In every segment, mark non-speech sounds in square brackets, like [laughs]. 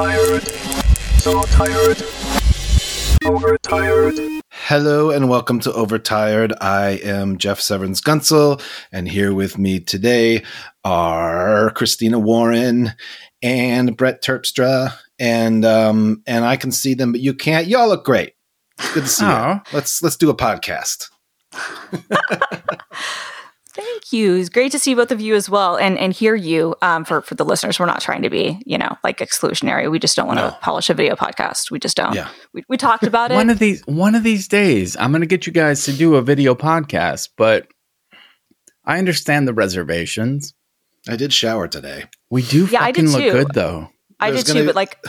tired, so tired, overtired. Hello and welcome to Overtired. I am Jeff Severns Guntzel, and here with me today are Christina Warren and Brett Terpstra, and um, and I can see them, but you can't. Y'all look great. It's good to see Aw. you. Let's let's do a podcast. [laughs] Thank you. It's great to see both of you as well and and hear you. Um, for for the listeners, we're not trying to be you know like exclusionary. We just don't want to No. polish a video podcast. We just don't. Yeah. We, we talked about it. One of these one of these days, I'm going to get you guys to do a video podcast, but I understand the reservations. I did shower today. We do Yeah, I did look too. good though. I There's did gonna- too, but like,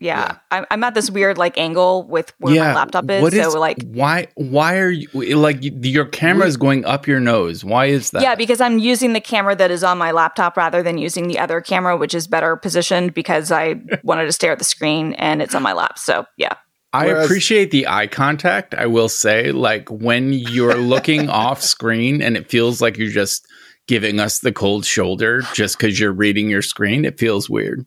yeah, Yeah. I'm, I'm at this weird like angle with where my laptop is. what so like, why why are you like your camera is going up your nose? Why is that? yeah, because I'm using the camera that is on my laptop rather than using the other camera, which is better positioned because I [laughs] wanted to stare at the screen and it's on my lap. So yeah, I Whereas- appreciate the eye contact. I will say, like when you're looking [laughs] off screen and it feels like you're just giving us the cold shoulder just because you're reading your screen, it feels weird.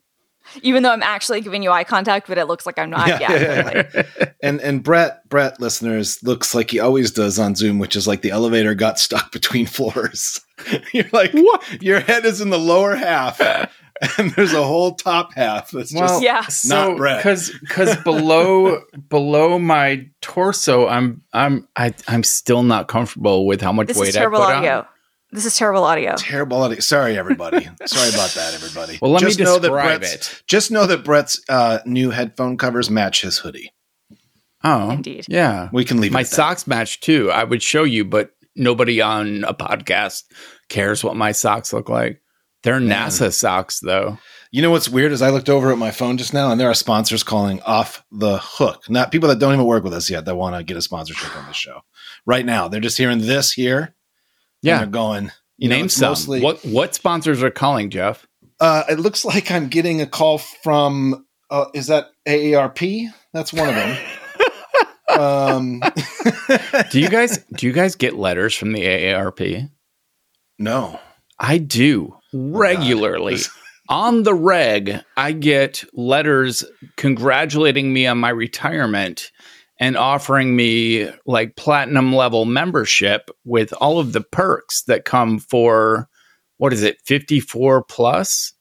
Even though I'm actually giving you eye contact, but it looks like I'm not. Yeah, Yeah, yeah, clearly. [laughs] And and Brett Brett listeners looks like he always does on Zoom, which is like the elevator got stuck [laughs] between floors. [laughs] You're like, What? Your head is in the lower half, and there's a whole top half that's Well, just Yeah. so Not Brett. because because below below my torso, I'm I'm I, I'm still not comfortable with how much This weight is terrible I put audio. on. This is terrible audio. terrible. audio. Sorry, everybody. Sorry about that, everybody. Well, let Just me know that describe Brett's- it. Just know that Brett's uh, new headphone covers match his hoodie. Oh, Indeed. Yeah, We can leave my it at that. socks match too. I would show you, but nobody on a podcast cares what my socks look like. They're Man. NASA socks, though. You know what's weird is I looked over at my phone just now, and there are sponsors calling off the hook. Not people that don't even work with us yet that want to get a sponsorship on the show. Right now, they're just hearing this here. Yeah, they're going. You name it's some. mostly- what what sponsors are calling Jeff? Uh, it looks like I'm getting a call from. Uh, is that AARP? That's one of them. [laughs] um, Do you guys [laughs] do you guys get letters from the AARP? no. I do regularly. This- [laughs] on the reg, I get letters congratulating me on my retirement and offering me like platinum level membership with all of the perks that come for what is it, 54 plus?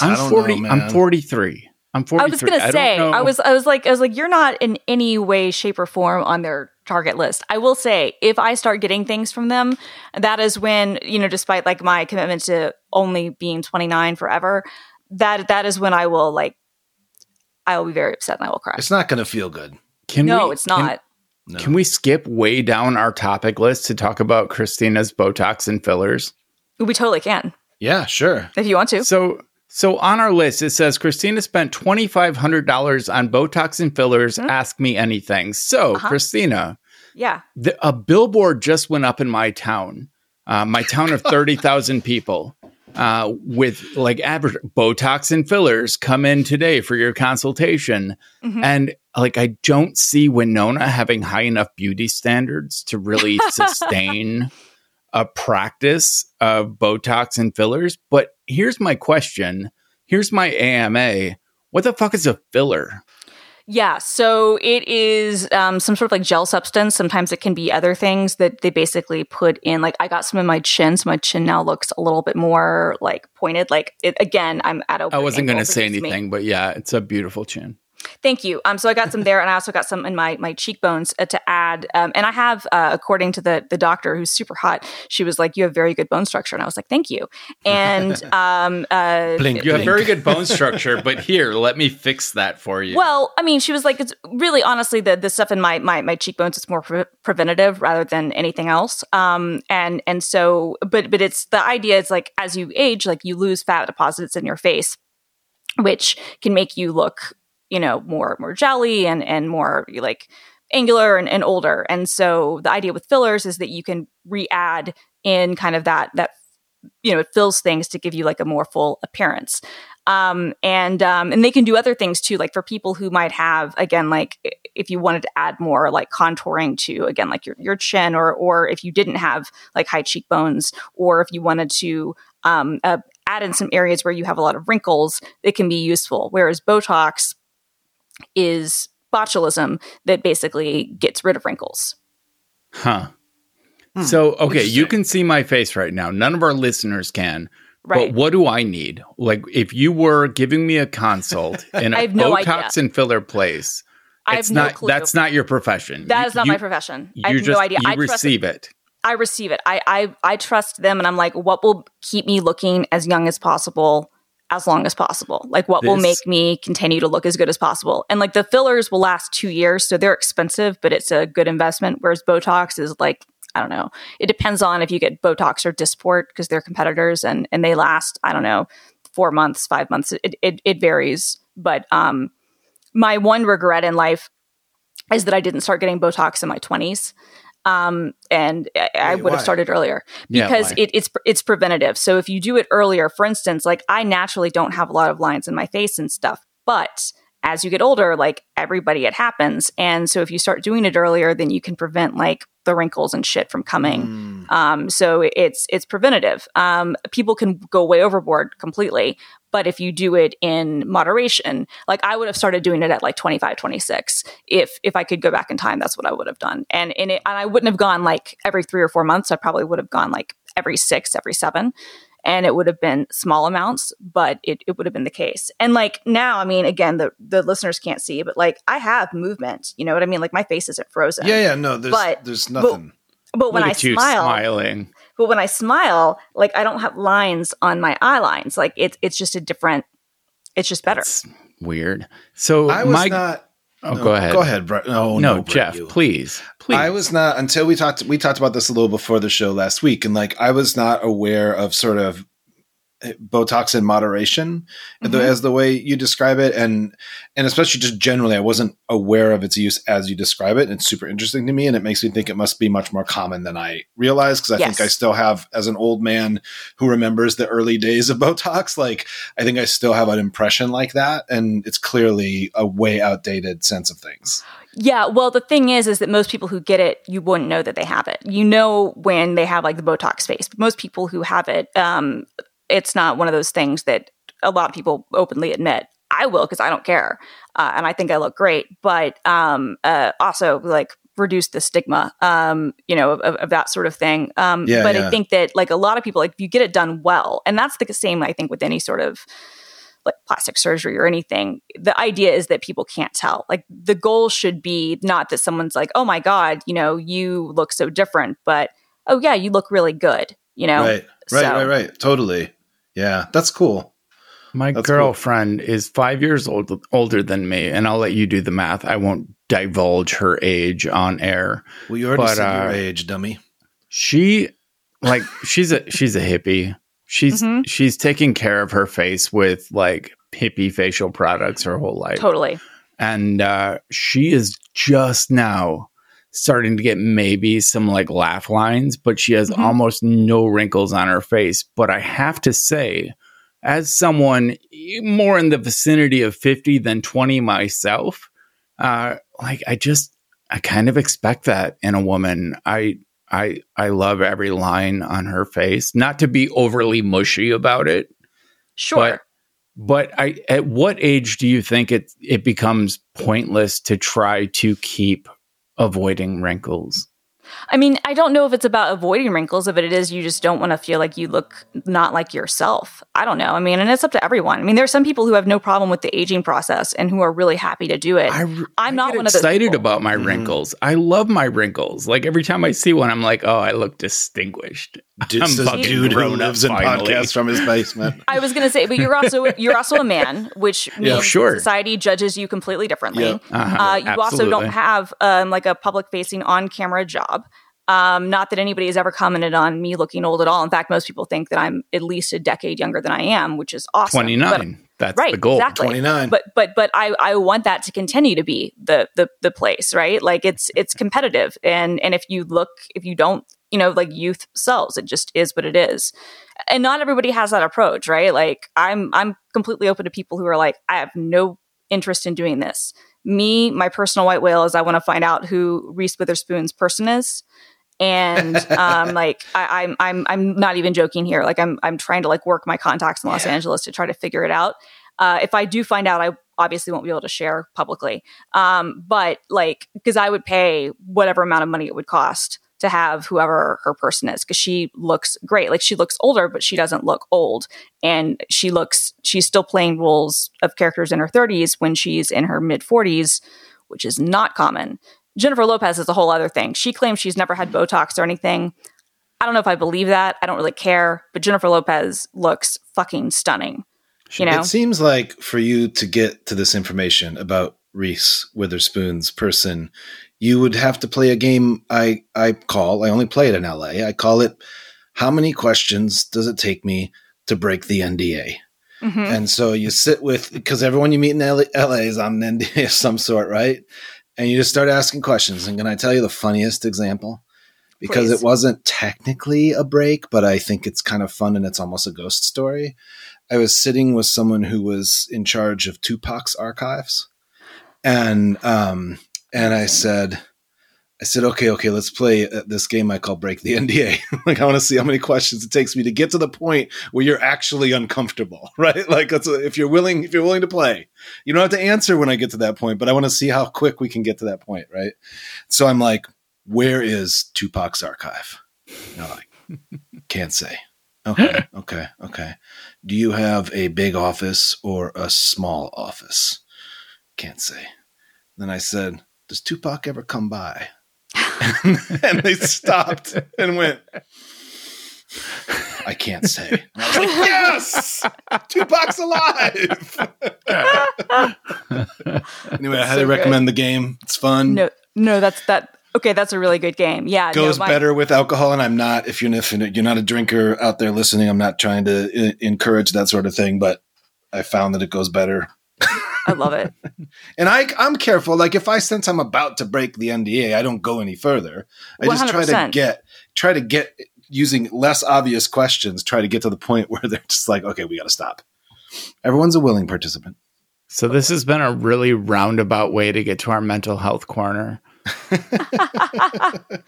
I I'm don't 40 know, I'm 43. I'm 43. I was gonna don't say, know. I was, I was like, I was like, you're not in any way, shape, or form on their target list. I will say, if I start getting things from them, that is when you know, despite like my commitment to only being 29 forever, that that is when I will like, I will be very upset and I will cry. It's not going to feel good. Can no, we- it's not. No. Can, can we skip way down our topic list to talk about Christina's Botox and fillers? we totally can yeah, sure. if you want to. So, so on our list, it says Christina spent twenty five hundred dollars on Botox and fillers. Mhm. Ask me anything. So, Uh-huh. Christina, Yeah, the, a billboard just went up in my town, uh, my town of [laughs] thirty thousand people, uh, with like average Botox and fillers. Come in today for your consultation, Mhm. and like I don't see Winona having high enough beauty standards to really [laughs] sustain a practice of Botox and fillers. But here's my question. Here's my AMA. What the fuck is a filler? Yeah, so it is um, some sort of like gel substance. Sometimes it can be other things that they basically put in. Like I got some in my chin, so my chin now looks a little bit more like pointed. Like it, again, I'm at a. I wasn't going to say forgive me. anything, but yeah, it's a beautiful chin. Thank you. Um, so I got some there, and I also got some in my my cheekbones uh, to add. Um, and I have, uh, according to the the doctor, who's super hot, she was like, "You have very good bone structure," and I was like, "Thank you." And [laughs] um, uh, Blink, You have very good bone structure, but here, let me fix that for you. Well, I mean, she was like, it's really honestly the the stuff in my my my cheekbones is more pre- preventative rather than anything else. Um, and and so, but but it's the idea is like as you age, like you lose fat deposits in your face, which can make you look, you know, more more jelly and and more like angular and, and older. And so the idea with fillers is that you can re-add in kind of that that you know it fills things to give you like a more full appearance um, and um, and they can do other things too like for people who might have again like if you wanted to add more like contouring to again like your, your chin or or if you didn't have like high cheekbones or if you wanted to um, uh, add in some areas where you have a lot of wrinkles, it can be useful. Whereas Botox is botulism that basically gets rid of wrinkles. Huh. Hmm. So, okay, you can see my face right now. None of our listeners can. Right. But what do I need? Like, if you were giving me a consult [laughs] in a I have no Botox idea. and filler place, I it's have no not. clue. That's not your profession. That You- is not you- my profession. I have just no idea. you I trust receive it. I receive it. I, I I trust them, and I'm like, what will keep me looking as young as possible, as long as possible? Like, what will make me continue to look as good as possible? And like, the fillers will last two years, so they're expensive, but it's a good investment. Whereas Botox is like, I don't know. It depends on if you get Botox or Dysport because they're competitors, and and they last, I don't know, four months, five months. It it, it varies, but um, my one regret in life is that I didn't start getting Botox in my 20s. Um, and I, I Wait, would have started earlier because why? it, it's it's preventative. So if you do it earlier, for instance, like I naturally don't have a lot of lines in my face and stuff, but as you get older, like everybody, it happens. And so if you start doing it earlier, then you can prevent like the wrinkles and shit from coming. Mm. Um, so it's it's preventative. Um, people can go way overboard completely, but if you do it in moderation, like I would have started doing it at like 25, 26. If if I could go back in time, that's what I would have done. And and, it, and I wouldn't have gone like every three or four months. I probably would have gone like every six, every seven. And it would have been small amounts, but it, it would have been the case. And like now, I mean, again, the, the listeners can't see, but like I have movement. You know what I mean? Like my face isn't frozen. Yeah, yeah, no, there's But- there's nothing. But when Look I at you smile, smiling. But when I smile, like I don't have lines on my eye lines. Like it's it's just a different. It's just better. It's weird. So I was my not. oh, no, go ahead. Go ahead, Brett. No, No, no, Jeff, you. please, please. I was not until we talked. We talked about this a little before the show last week, and like I was not aware of sort of Botox in moderation, Mhm. as the way you describe it, and and especially just generally, I wasn't aware of its use as you describe it. And it's super interesting to me, and it makes me think it must be much more common than I realized because I Yes. think I still have, as an old man who remembers the early days of [laughs] Botox, like I think I still have an impression like that, and it's clearly a way outdated sense of things. Yeah, well, the thing is, is that most people who get it, you wouldn't know that they have it. You know when they have like the Botox face, but most people who have it, um, it's not one of those things that a lot of people openly admit. I will because I don't care, uh, and I think I look great. But um, uh, also, like reduce the stigma, um, you know, of, of that sort of thing. Um, Yeah, but yeah. I think that like a lot of people, like if you get it done well, and that's the same, I think, with any sort of like plastic surgery or anything the idea is that people can't tell like the goal should be not that someone's like oh my god you know you look so different but oh yeah you look really good you know right, right, so- right, right. Totally. Yeah, that's cool. My That's cool. girlfriend is five years old, older than me, and I'll let you do the math. I won't divulge her age on air. Well, you already But, said your uh, age, dummy. She, like, she's a she's a hippie. She's Mhm. she's taking care of her face with like hippie facial products her whole life, totally and uh, she is just now starting to get maybe some like laugh lines, but she has Mhm. almost no wrinkles on her face. But I have to say, as someone more in the vicinity of 50 than 20 myself, uh, like I just, I kind of expect that in a woman. I, I, I love every line on her face, not to be overly mushy about it, sure but I, at what age do you think it, it becomes pointless to try to keep avoiding wrinkles? I mean, I don't know if it's about avoiding wrinkles, if it is you just don't want to feel like you look not like yourself. I don't know. I mean, and it's up to everyone. I mean, there are some people who have no problem with the aging process and who are really happy to do it. I, I'm not get one of those excited about my Mhm. wrinkles. I love my wrinkles. Like every time I see one, I'm like, oh, I look distinguished. Dude, I'm this dude who lives in podcasts from his basement. [laughs] I was going to say, but you're also you're also a man, which means Yeah. Sure. society judges you completely differently. Yep. Uh-huh, Uh, you also don't have um, like a public facing on camera job. Um, not that anybody has ever commented on me looking old at all. In fact, most people think that I'm at least a decade younger than I am, which is awesome. 29. That's right, the goal. exactly. 29. But but but I I want that to continue to be the the the place, right? Like it's it's competitive, and and if you look, if you don't, you know, like youth sells, it just is what it is. And not everybody has that approach, right? Like I'm I'm completely open to people who are like, I have no interest in doing this. Me, my personal white whale is I want to find out who Reese Witherspoon's person is. and um, [laughs] like I, I'm I'm I'm not even joking here. Like I'm I'm trying to like work my contacts in Los Yeah. Angeles to try to figure it out. Uh, if I do find out, I obviously won't be able to share publicly. Um, but like because I would pay whatever amount of money it would cost to have whoever her person is because she looks great. Like she looks older, but she doesn't look old, and she looks she's still playing roles of characters in her 30s when she's in her mid 40s, which is not common. Jennifer Lopez is a whole other thing. She claims she's never had Botox or anything. I don't know if I believe that. I don't really care. But Jennifer Lopez looks fucking stunning. You know? It seems like for you to get to this information about Reese Witherspoon's person, you would have to play a game I, I call, I only play it in LA. I call it How Many Questions Does It Take Me to Break the NDA? Mhm. And so you sit with, because everyone you meet in LA, LA is on an NDA of some sort, right? And you just start asking questions. And can I tell you the funniest example? Because Please. it wasn't technically a break, but I think it's kind of fun and it's almost a ghost story. I was sitting with someone who was in charge of Tupac's archives. And, um, and I said, I said, okay, okay, let's play uh, this game I call Break the [laughs] NDA. like, I want to see how many questions it takes me to get to the point where you're actually uncomfortable, [laughs] right? Like, that's a, if you're willing, if you're willing to play, you don't have to answer when I get to that point, but I want to see how quick we can get to that point, right? So I'm like, where is Tupac's archive? And they're like, [laughs] can't say. Okay, [gasps] okay, okay. Do you have a big office or a small office? Can't say. Then I said, Does Tupac ever come by? [laughs] and they stopped and went, I can't say. And I was like, Yes! Tupac's alive! [laughs] anyway, I highly So good. recommend the game. It's fun. No, no, that's that. Okay, that's a really good game. Yeah, no, goes my- better with alcohol and i'm not if you're, if you're not a drinker out there listening i'm not trying to I- encourage that sort of thing but i found that it goes better I love it. [laughs] and i i'm careful like if i sense i'm about to break the nda i don't go any further i just try to get try to get using less obvious questions try to get to the point [laughs] where they're just like okay we got to stop everyone's a willing participant So this has been a really roundabout way to get to our mental health corner. [laughs]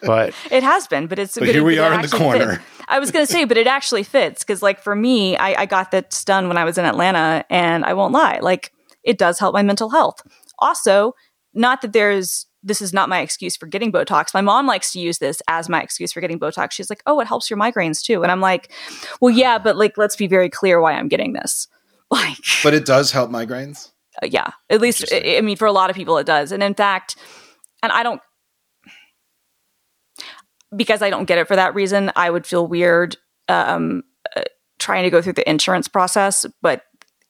but It has been, but it's but here it- we it are in the corner fits. I was going to say, but it actually fits because, like, for me, I, I got this done when I was in Atlanta, and I won't lie, like, it does help my mental health. Also, not that there's this is not my excuse for getting Botox. My mom likes to use this as my excuse for getting Botox. She's like, "Oh, it helps your migraines too," and I'm like, "Well, yeah, but like, let's be very clear why I'm getting this." [laughs] Like, but it does help migraines uh, yeah at least I, I mean for a lot of people it does and in fact and i don't because i don't get it for that reason i would feel weird um, uh, trying to go through the insurance process but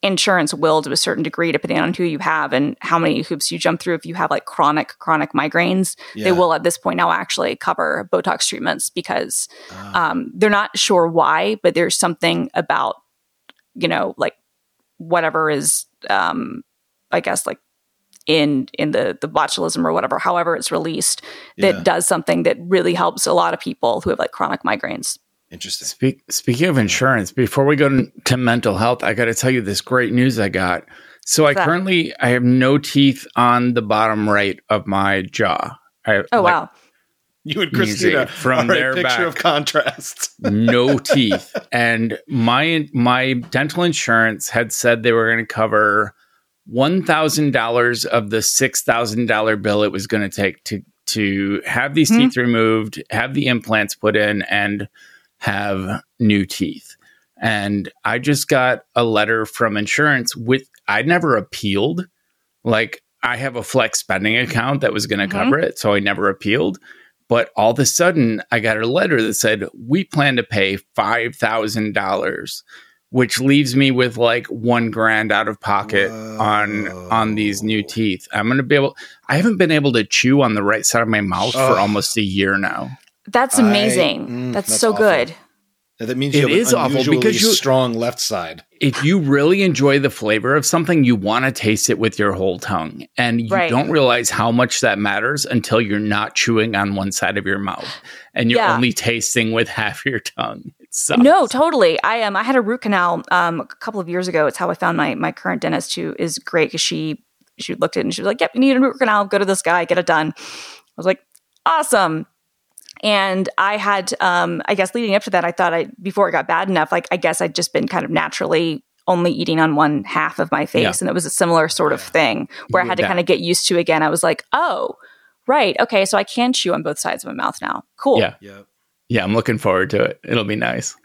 insurance will to a certain degree depending on who you have and how many hoops you jump through if you have like chronic chronic migraines Yeah. they will at this point now actually cover botox treatments because Ah. um, they're not sure why, but there's something about, you know, like whatever is, um, I guess, like in in the the botulism or whatever, however it's released, that Yeah. does something that really helps a lot of people who have like chronic migraines. Interesting speak, speaking of insurance, before we go to, to mental health, I got to tell you this great news I got. So I that? currently I have no teeth on the bottom right of my jaw. I, Oh like, wow, you and christina From All right, there picture back. of contrast [laughs] no teeth and my my dental insurance had said they were going to cover $1000 of the $6000 bill it was going to take to to have these Hmm. teeth removed have the implants put in and have new teeth and i just got a letter from insurance with i never appealed like i have a flex spending account that was going to Mhm. cover it so i never appealed but all of a sudden, I got a letter that said, We plan to pay $5,000, which leaves me with like one grand out of pocket on on these new teeth. I'm going to be able, I haven't been able to chew on the right side of my mouth Oh. for almost a year now. That's I- amazing. mm, that's, that's so awful. good. that means you It have is an awful because you- strong left side If you really enjoy the flavor of something, you want to taste it with your whole tongue. And you Right. don't realize how much that matters until you're not chewing on one side of your mouth and you're Yeah. only tasting with [laughs] half your tongue. No, totally. I um I had a root canal um a couple of years ago. It's how I found my my current dentist who is great because she she looked at it and she was like, "Yep, you need a root canal. Go to this guy, get it done." I was like, "Awesome." And I had, um, I guess, leading up to that, I thought I before it got bad enough, like I guess I'd just been kind of naturally only eating on one half of my face, Yeah. and it was a similar sort of thing where I had to Yeah. kind of get used to again. I was like, oh, right, okay, so I can chew on both sides of my mouth now. Cool. Yeah. Yep. Yeah, I'm looking forward to it. It'll be nice.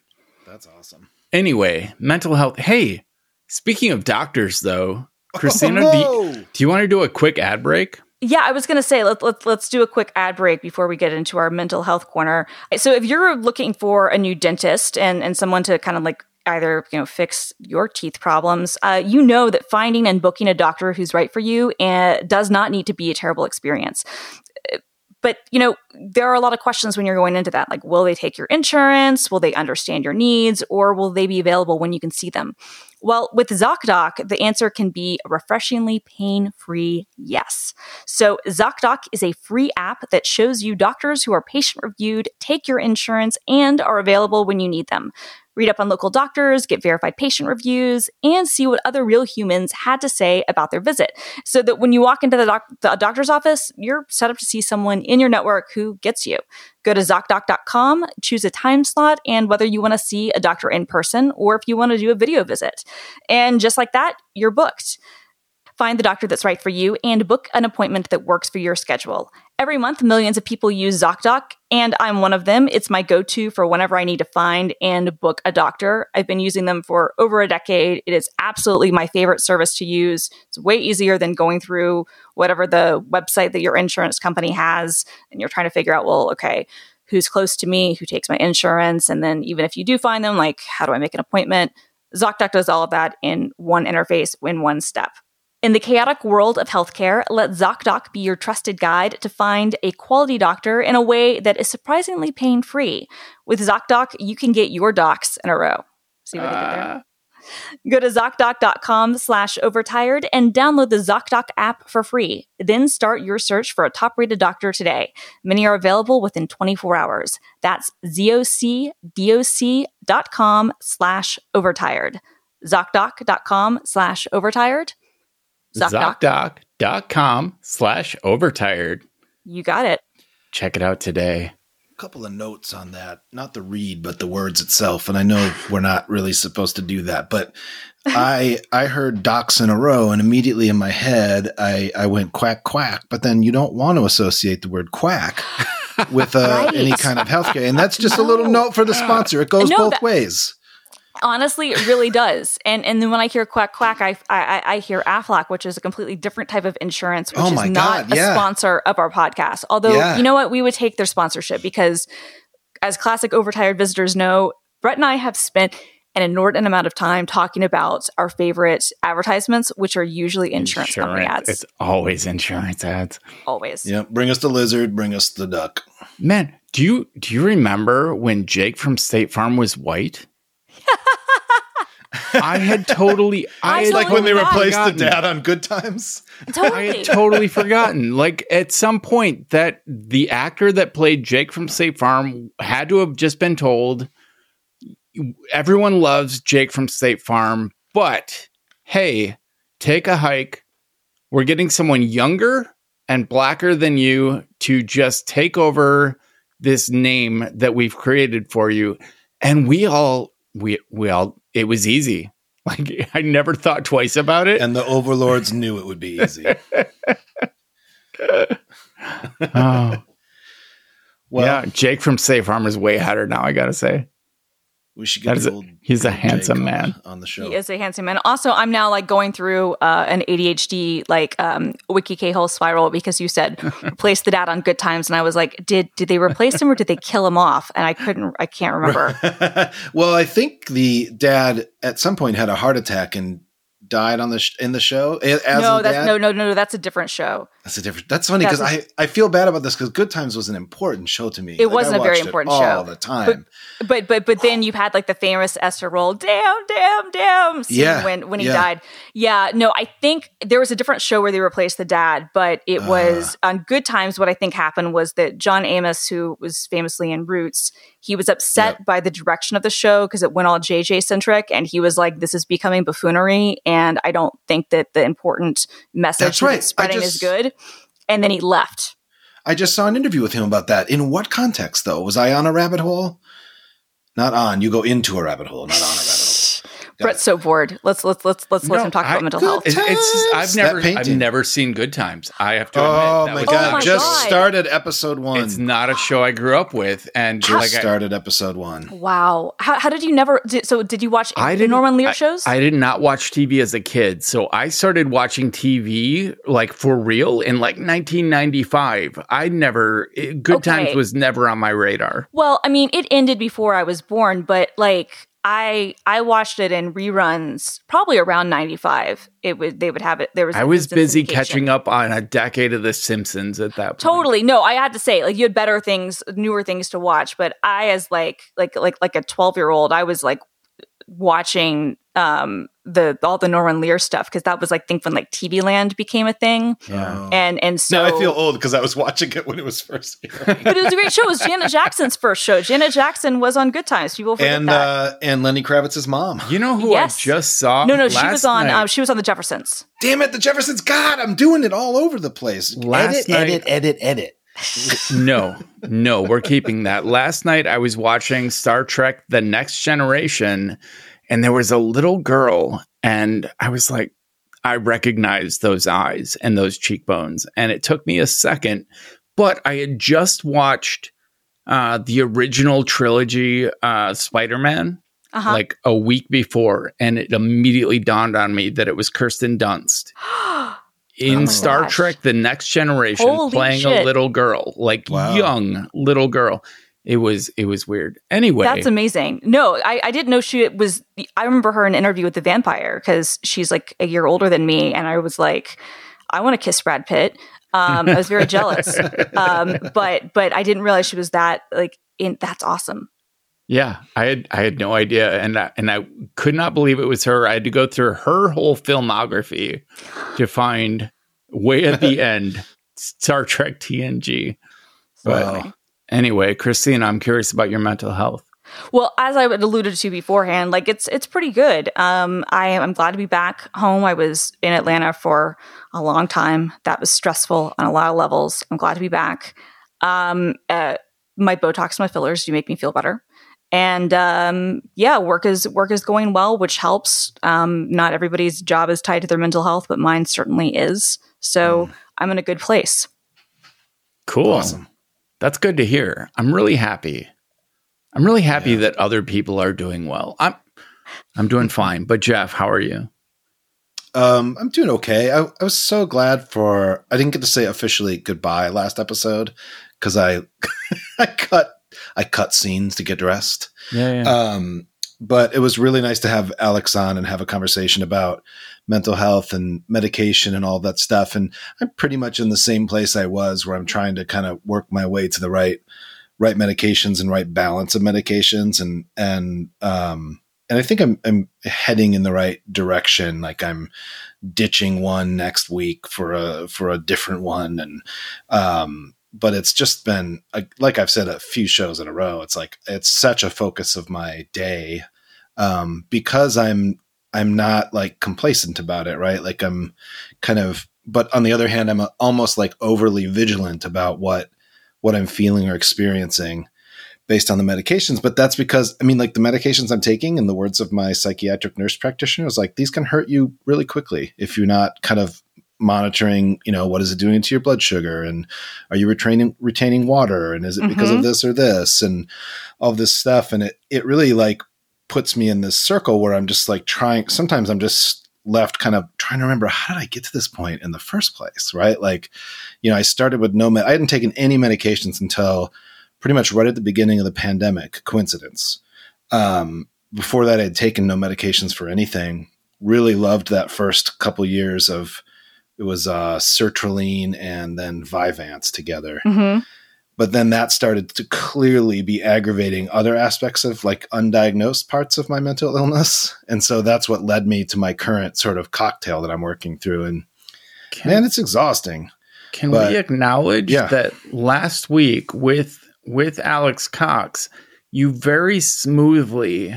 That's awesome. Anyway, mental health. Hey, speaking of doctors, though, [laughs] Christina, do, you, Oh, do you want to do a quick ad break? Yeah, I was going to say let, let, let's do a quick ad break before we get into our mental health corner. So if you're looking for a new dentist and, and someone to kind of like either you know fix your teeth problems, uh, you know that finding and booking a doctor who's right for you uh, does not need to be a terrible experience. Uh, But you know there are a lot of questions when you're going into that. Like, will they take your insurance? Will they understand your needs? Or will they be available when you can see them? Well, with ZocDoc, the answer can be a refreshingly pain free yes. So, ZocDoc is a free app that shows you doctors who are patient reviewed, take your insurance, and are available when you need them. Read up on local doctors, get verified patient reviews, and see what other real humans had to say about their visit. So that when you walk into the, doc- the doctor's office, you're set up to see someone in your network who gets you. Go to ZocDoc.com, choose a time slot, and whether you want to see a doctor in person or if you want to do a video visit. And just like that, you're booked. Find the doctor that's right for you and book an appointment that works for your schedule. Every month, millions of people use ZocDoc, and I'm one of them. It's my go to for whenever I need to find and book a doctor. I've been using them for over a decade. It is absolutely my favorite service to use. It's way easier than going through whatever the website that your insurance company has, and you're trying to figure out, well, okay, who's close to me, who takes my insurance, and then even if you do find them, like, how do I make an appointment? ZocDoc does all of that in one interface, in one step. In the chaotic world of healthcare, let ZocDoc be your trusted guide to find a quality doctor in a way that is surprisingly pain free. With ZocDoc, you can get your docs in a row. See what I did there? Uh, Go to ZocDoc.com slash overtired and download the ZocDoc app for free. Then start your search for a top rated doctor today. Many are available within 24 hours. That's ZocDoc.com slash overtired. ZocDoc.com slash overtired. ZocDoc. ZocDoc.com slash overtired. You got it. Check it out today. A couple of notes on that not the read but the words itself and i know we're not really supposed to do that but [laughs] i i heard docs in a row and immediately in my head i i went quack quack but then you don't want to associate the word quack [laughs] with uh, Right. any kind of healthcare and that's just a little note for the [gasps] sponsor it goes No, both that- ways Honestly, it really does. And and then when I hear quack quack, I I, I hear Aflac, which is a completely different type of insurance, which Oh is not God, a sponsor of our podcast. Although Yeah. you know what, we would take their sponsorship because, as classic overtired visitors know, Brett and I have spent an inordinate amount of time talking about our favorite advertisements, which are usually insurance, company ads. It's always insurance ads. always. yeah bring us the lizard bring us the duck Man, do you do you remember when Jake from State Farm was white? I had totally [laughs] I I had totally like when they forgot. replaced the forgotten. dad on good times I had totally forgotten. Like at some point that the actor that played Jake from State Farm had to have just been told everyone loves Jake from State Farm, but hey, take a hike. We're getting someone younger and blacker than you to just take over this name that we've created for you. And we all we we all it was easy. [laughs] Like I never thought twice about it. and the overlords [laughs] knew it would be easy [laughs] oh. well yeah, Jake from State Farm is way hotter now. I gotta say, we should get is the a- old he's a handsome Jake on- man. on the show He is a handsome man. Also, I'm now like going through uh, an ADHD like um, wiki K hole spiral because you said [laughs] replace the dad on good times, and I was like, did did they replace him or did they kill him off? And I couldn't, I can't remember. [laughs] well, I think the dad at some point had a heart attack and died on the sh- in the show as no, that's dad. no, no, no, no, that's a different show. That's a different. That's funny because I I feel bad about this because Good Times was an important show to me. It Like, wasn't I a very important all show. the time. But but but then you had like the famous Esther Rolle, damn, damn, damn, scene Yeah, when when he yeah. died. Yeah, no, I think there was a different show where they replaced the dad, but it was Ah. on Good Times. What I think happened was that John Amos, who was famously in Roots, he was upset by the direction of the show because it went all JJ centric, and he was like, "This is becoming buffoonery," and I don't think that the important message That's right. spreading I is good. And then he left. I just saw an interview with him about that. In what context, though? Was I on a rabbit hole? Not on. You go into a rabbit hole, not on a rabbit hole. Brett's so bored. Let's let's let's let's let No, him talk I- about mental health. It's, it's I've never I've never seen Good Times. I have to oh admit. Oh That my god! Oh my just God. started episode one. It's not a show I grew up with, and just like I, started episode one. Wow. How, how did you never? Did, so did you watch I the didn't- Norman Lear I- shows? I did not watch TV as a kid, so I started watching TV like for real in like 1995. I never it- Good Okay. Times was never on my radar. well, I mean, it ended before I was born, but like I I watched it in reruns probably around ninety five. It would they would have it. There was I was busy catching up on a decade of The Simpsons at that point. Totally. No, I had to say, like, you had better things, newer things to watch. But I, as like, like, like, like a twelve year old, I was like watching um the all the Norman Lear stuff because that was like think when like TV Land became a thing, Yeah. and and so now I feel old because I was watching it when it was first here. [laughs] but it was a great show. It was Janet Jackson's first show. Janet Jackson was on Good Times. People forget and that. uh, and Lenny Kravitz's mom. You know who Yes. I just saw? no, no, she was on. night? Um, she was on the Jeffersons. Damn it, the Jeffersons! God, I'm doing it all over the place. Last edit, night- edit, edit, edit. [laughs] no, no, we're keeping that. Last night I was watching Star Trek The Next Generation and there was a little girl and I was like I recognized those eyes and those cheekbones and it took me a second, but I had just watched uh the original trilogy uh Spider-Man Uh huh. like a week before and it immediately dawned on me that it was Kirsten Dunst [gasps] in Oh, Star gosh. Trek The Next Generation Holy playing a little girl, like Wow. young little girl. It was it was weird. Anyway, That's amazing. No, I, I didn't know she was. I remember her in an interview with the vampire because she's like a year older than me, and I was like, I want to kiss Brad Pitt. Um, I was very jealous, [laughs] um, but but I didn't realize she was that like. In that's awesome. yeah, I had I had no idea, and I, and I could not believe it was her. I had to go through her whole filmography to find way at the [laughs] end Star Trek TNG. But Wow. Anyway, Christine, I'm curious about your mental health. Well, as I had alluded to beforehand, like it's it's pretty good. Um, I am glad to be back home. I was in Atlanta for a long time. That was stressful on a lot of levels. I'm glad to be back. Um, uh, my Botox, my fillers do make me feel better, and um, yeah, work is work is going well, which helps. Um, not everybody's job is tied to their mental health, but mine certainly is. So I'm in a good place. Cool. Awesome. That's good to hear. I'm really happy. I'm really happy that other people are doing well. I'm I'm doing fine. But Jeff, how are you? Um, I'm doing okay. I, I was so glad for. I didn't get to say officially goodbye last episode because I [laughs] I cut I cut scenes to get dressed. Yeah, Um, but it was really nice to have Alex on and have a conversation about mental health and medication and all that stuff. And I'm pretty much in the same place I was where I'm trying to kind of work my way to the right right medications and right balance of medications and and um and I think I'm I'm heading in the right direction. Like I'm ditching one next week for a for a different one and um but it's just been like- I've said a few shows in a row. It's like it's such a focus of my day um, because I'm I'm not like complacent about it, right? Like I'm kind of, but on the other hand, I'm uh almost like overly vigilant about what what I'm feeling or experiencing based on the medications. But that's because I mean, like the medications I'm taking, in the words of my psychiatric nurse practitioner, is like these can hurt you really quickly if you're not kind of monitoring you know what is it doing to your blood sugar and are you retaining retaining water and is it because of Mhm. this or this and all this stuff and it it really like puts me in this circle where i'm just like trying sometimes i'm just left kind of trying to remember how did i get to this point in the first place right? Like you know i started with no med- i hadn't taken any medications until pretty much right at the beginning of the pandemic coincidence. Um before that I had taken no medications for anything. Really loved that first couple years of it was uh sertraline and then Vyvanse together. Hmm but then that started to clearly be aggravating other aspects of like undiagnosed parts of my mental illness and so that's what led me to my current sort of cocktail that i'm working through and Can, man it's exhausting can but- we acknowledge Yeah. that last week with with Alex Cox, you very smoothly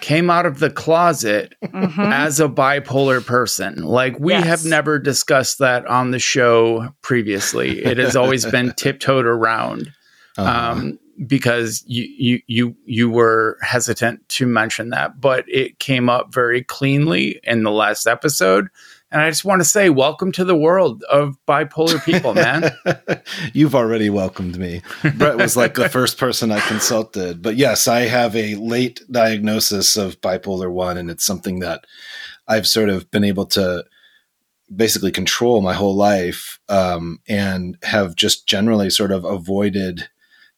came out of the closet Mhm. as a bipolar person. Like we Yes. have never discussed that on the show previously. It has always been [laughs] tiptoed around Uh-huh. um, because you, you you you were hesitant to mention that, but it came up very cleanly in the last episode. And I just want to say, welcome to the world of bipolar people, man. [laughs] You've already welcomed me. Brett was like the first person I consulted. But yes, I have a late diagnosis of bipolar 1, and it's something that I've sort of been able to basically control my whole life um, and have just generally sort of avoided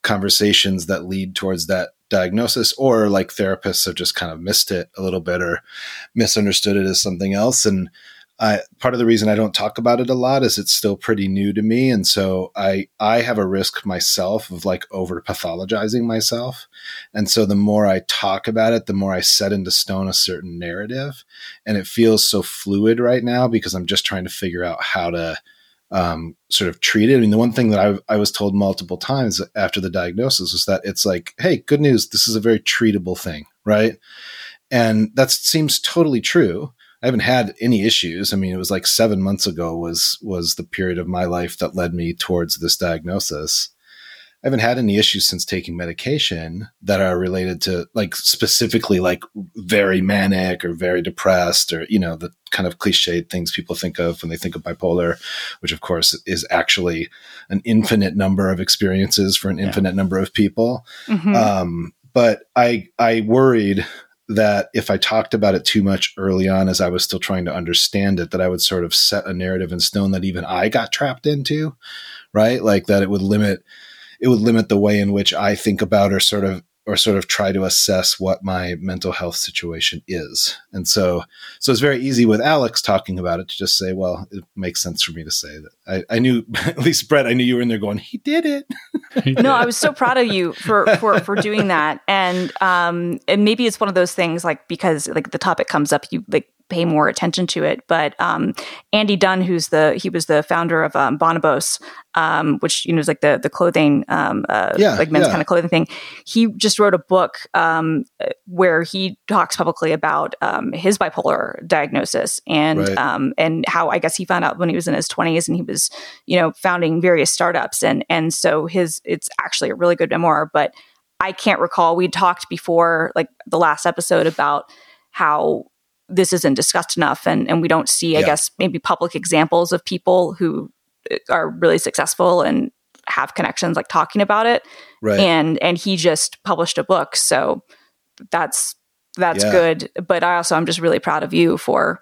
conversations that lead towards that diagnosis or like therapists have just kind of missed it a little bit or misunderstood it as something else and I, part of the reason I don't talk about it a lot is it's still pretty new to me, and so I I have a risk myself of like over pathologizing myself, and so the more I talk about it, the more I set into stone a certain narrative, and it feels so fluid right now because I'm just trying to figure out how to um, sort of treat it. I mean, the one thing that I, I was told multiple times after the diagnosis was that it's like, hey, good news, this is a very treatable thing, right? And that seems totally true. I haven't had any issues. I mean, it was like seven months ago was was the period of my life that led me towards this diagnosis. I haven't had any issues since taking medication that are related to like specifically like very manic or very depressed or you know the kind of cliched things people think of when they think of bipolar, which of course is actually an infinite number of experiences for an Yeah. infinite number of people. Mhm. Um, but I I worried that if I talked about it too much early on, as I was still trying to understand it, that I would sort of set a narrative in stone that even I got trapped into, right? Like that it would limit it would limit the way in which I think about or sort of or sort of try to assess what my mental health situation is. And so so it's very easy with Alex talking about it to just say, well, it makes sense for me to say that. I, I knew [laughs] at least Brett, I knew you were in there going, he did it. [laughs] no, I was so proud of you for for for doing that, and um, and maybe it's one of those things like because like the topic comes up, you like pay more attention to it. But um, Andy Dunn, who's the he was the founder of um, Bonobos, um, which you know is like the the clothing, um, uh, Yeah, like men's yeah. kind of clothing thing. He just wrote a book um, where he talks publicly about um, his bipolar diagnosis and Right. um, and how I guess he found out when he was in his twenties and he was you know founding various startups and and so his it's actually a really good memoir but i can't recall we talked before like the last episode about how this isn't discussed enough and and we don't see i Yeah. guess maybe public examples of people who uh, are really successful and have connections like talking about it Right. and and he just published a book so that's that's Yeah. good but i also i'm just really proud of you for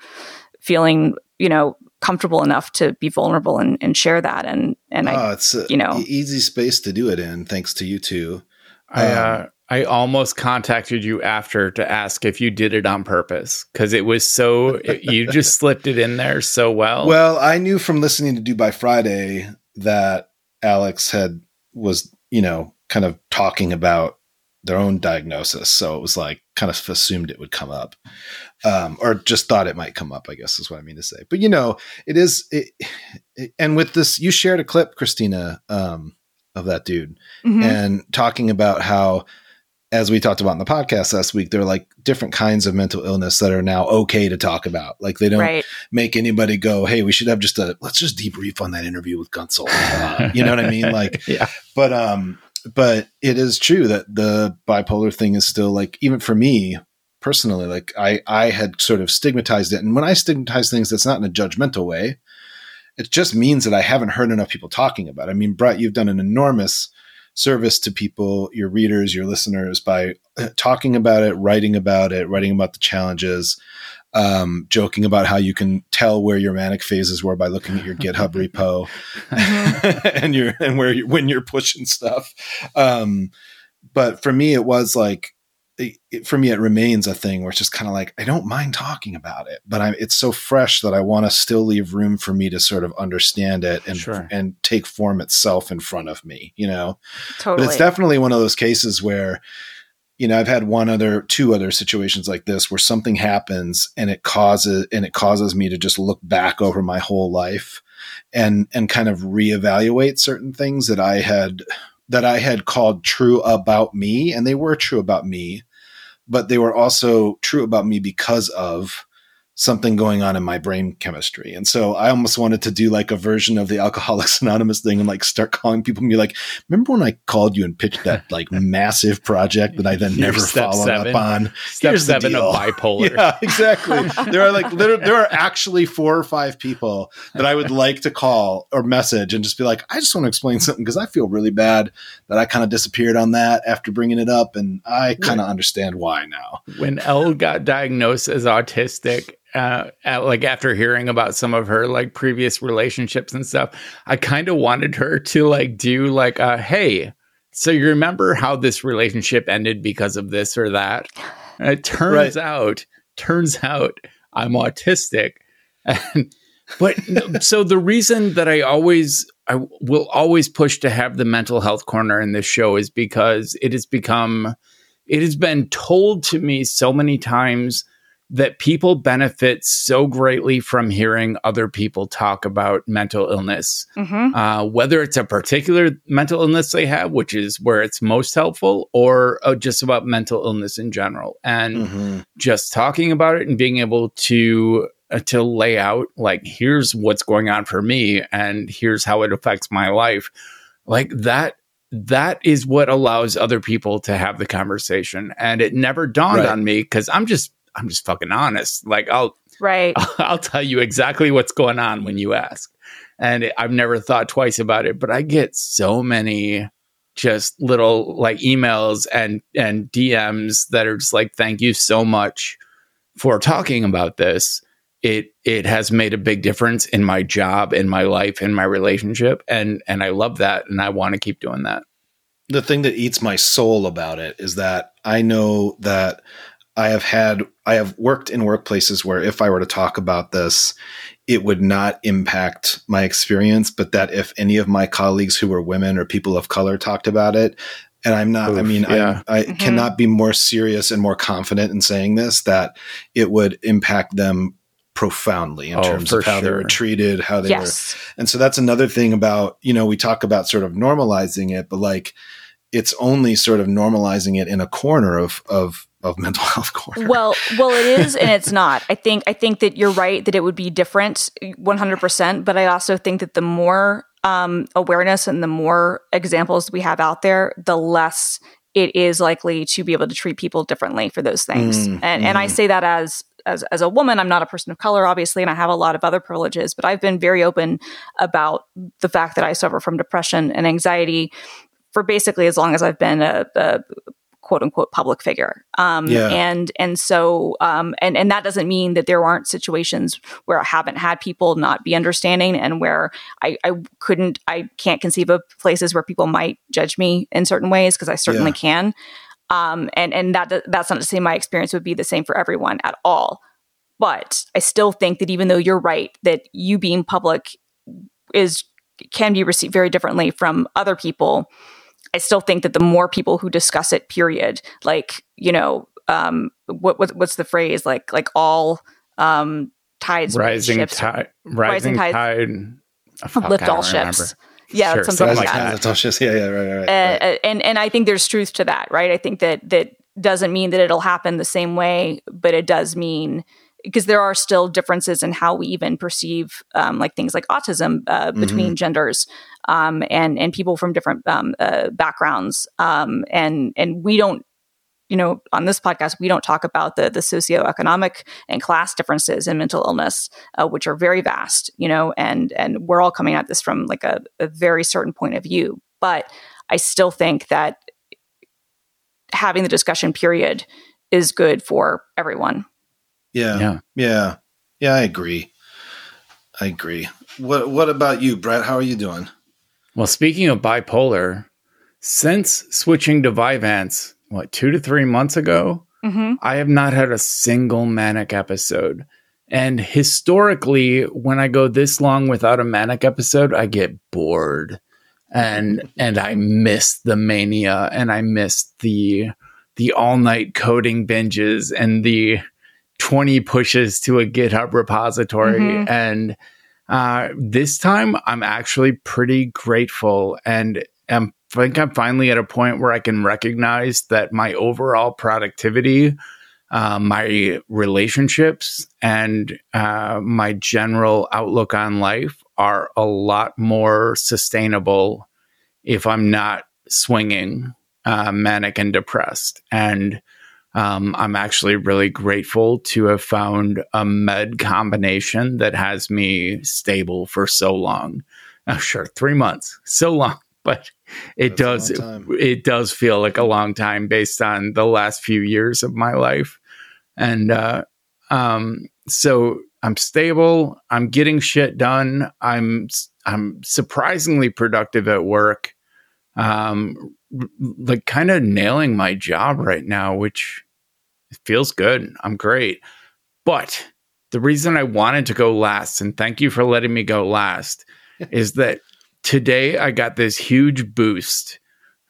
feeling you know comfortable enough to be vulnerable and, and share that and and i oh, it's a you know. easy space to do it in, thanks to you two. I Um, uh, I almost contacted you after to ask if you did it on purpose because it was so it- you just [laughs] slipped it in there so well. Well, I knew from listening to Do by Friday that Alex had was, you know, kind of talking about their own diagnosis. So it was like kind of assumed it would come up. Um, or just thought it might come up, I guess is what I mean to say. But you know, it is it, it- and with this you shared a clip, Christina, um, of that dude Mhm. and talking about how as we talked about in the podcast last week there are like different kinds of mental illness that are now okay to talk about. Like they don't right. make anybody go hey we should have just a let's just debrief on that interview with Guntzel Uh, [laughs] you know what i mean? Like [laughs] yeah, but um but it is true that the bipolar thing is still like even for me personally like i i had sort of stigmatized it. And when i stigmatize things that's not in a judgmental way it just means that i haven't heard enough people talking about it. i mean brett you've done an enormous service to people your readers your listeners by uh, talking about it writing about it writing about the challenges um, joking about how you can tell where your manic phases were by looking at your github [laughs] repo [laughs] and you're and where you when you're pushing stuff. Um, but for me, it was like it, it- for me, it remains a thing where it's just kind of like I don't mind talking about it, but I'm it's so fresh that I want to still leave room for me to sort of understand it and Sure. and take form itself in front of me, you know. totally But it's definitely one of those cases where, you know, I've had one other, two other situations like this where something happens and it causes and it causes me to just look back over my whole life and and kind of reevaluate certain things that I had that I had called true about me, and they were true about me. But they were also true about me because of something going on in my brain chemistry. And so I almost wanted to do like a version of the Alcoholics [laughs] Anonymous thing and like start calling people and be like, remember when I called you and pitched that [laughs] like massive project that I then Here's never followed seven. up on? Step Here's seven deal. of bipolar. [laughs] Yeah, exactly. there are like liter- there are actually four or five people that I would like to call or message and just be like, I just want to explain something because I feel really bad that I kind of disappeared on that after bringing it up, and I kind of understand why now. when Elle got diagnosed as autistic, uh, at, like after hearing about some of her like previous relationships and stuff, I kind of wanted her to like do like, uh, hey, so you remember how this relationship ended because of this or that? And it turns out, turns out I'm autistic. And, but so the reason that I always I will always push to have the mental health corner in this show is because it has become it has been told to me so many times that people benefit so greatly from hearing other people talk about mental illness, hmm uh, whether it's a particular mental illness they have, which is where it's most helpful, or uh, just about mental illness in general. And Mhm. just talking about it and being able to uh, to lay out like here's what's going on for me and here's how it affects my life like that that is what allows other people to have the conversation and it never dawned Right. on me cuz I'm just I'm just fucking honest. Like I'll Right. [laughs] I'll tell you exactly what's going on when you ask. And it, I've never thought twice about it but I get so many just little like emails and and DMs that are just like thank you so much for talking about this. It it has made a big difference in my job in my life in my relationship and and I love that and I want to keep doing that. The thing that eats my soul about it is that I know that I have had I have worked in workplaces where if I were to talk about this, it would not impact my experience, but that if any of my colleagues who were women or people of color talked about it, and I'm not, I mean, yeah. I, I Mhm. cannot be more serious and more confident in saying this that it would impact them profoundly in Oh, terms of how they were treated, how they were and so that's another thing about, you know, we talk about sort of normalizing it, but like it's only sort of normalizing it in a corner of of of [laughs] mental health corner. Well, well, it is and it's not. I think I think that you're right that it would be different 100%, but I also think that the more um, awareness and the more examples we have out there, the less it is likely to be able to treat people differently for those things. Mm, and and I mm. say that as as as a woman, I'm not a person of color obviously and I have a lot of other privileges, but I've been very open about the fact that I suffer from depression and anxiety for basically as long as I've been a, a quote unquote public figure. Um, Yeah. and, and so, um, and, and that doesn't mean that there aren't situations where I haven't had people not be understanding and where I, I couldn't, I can't conceive of places where people might judge me in certain ways because I certainly Yeah. can. Um, and, and that, that's not to say my experience would be the same for everyone at all. But I still think that even though you're right that you being public is can be received very differently from other people. I still think that the more people who discuss it, period, like you know, um, what, what what's the phrase like like all um, tides rising tide rising Rising tide oh, lift all ships. remember. Yeah, Sure, something something like that. that. All just yeah, yeah, right, right, right. Uh, right. and and I think there's truth to that, right? I think that that doesn't mean that it'll happen the same way, but it does mean because there are still differences in how we even perceive um, like things like autism uh, between genders um, and and people from different um, uh, backgrounds, um, and and we don't. You know, on this podcast, we don't talk about the the socioeconomic and class differences in mental illness, uh, which are very vast. You know, and and we're all coming at this from like a, a very certain point of view. But I still think that having the discussion period is good for everyone. Yeah, yeah yeah, yeah. I agree. I agree. What What about you, Brett? How are you doing? Well, speaking of bipolar, since switching to Vyvanse, what, two to three months ago, Mm-hmm. I have not had a single manic episode. And historically, when I go this long without a manic episode, I get bored. And and I miss the mania and I miss the the all-night coding binges and the 20 pushes to a GitHub repository. Mhm. And uh, this time I'm actually pretty grateful and am think I'm finally at a point where I can recognize that my overall productivity, uh, my relationships, and uh, my general outlook on life are a lot more sustainable if I'm not swinging uh, manic and depressed. And um, I'm actually really grateful to have found a med combination that has me stable for so long. Oh, sure, three months, so long, [laughs] but it That's does time. it does feel like a long time based on the last few years of my life, and uh, um, so I'm stable. I'm getting shit done. I'm I'm surprisingly productive at work. Um, like kind of nailing my job right now, which feels good. I'm great. But the reason I wanted to go last, and thank you for letting me go last, is that today I got this huge boost.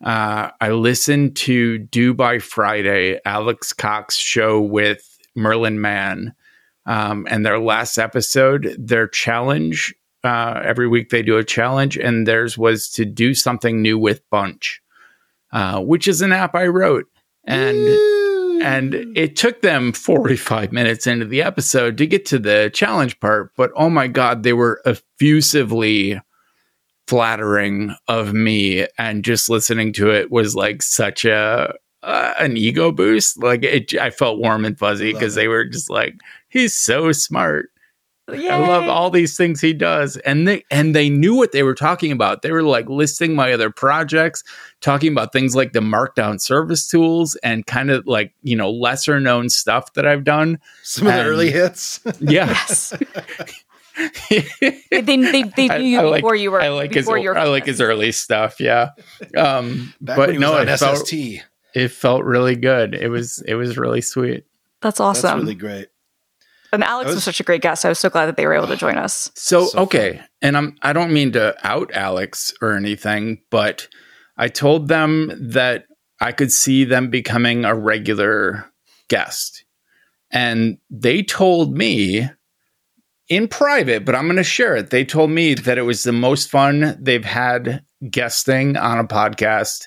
Uh, I listened to Do by Friday, Alex Cox show with Merlin Mann. Um, and their last episode, their challenge, uh, every week they do a challenge, and theirs was to do something new with Bunch, uh, which is an app I wrote. And and it took them 45 minutes into the episode to get to the challenge part but oh my god they were effusively flattering of me and just listening to it was like such a uh, an ego boost. Like it i felt warm and fuzzy because they were just like he's so smart Yay. I love all these things he does. And they and they knew what they were talking about. They were like listing my other projects, talking about things like the markdown service tools and kind of like, you know, lesser known stuff that I've done. Some of the early hits. [laughs] Yes. [laughs] they, they, they knew you I like- before you were I like his before you were I like his early stuff, yeah. Um Back but when he no, was on it felt, SST. it felt really good. It was it was really sweet. That's That's awesome. really great. And Alex was, was- such a great guest. I was so glad that they were able to join us. So, So okay, and I'm I don't mean to out Alex or anything, but I told them that I could see them becoming a regular guest. And they told me in private, but I'm going to share it. They told me that it was the most fun they've had guesting on a podcast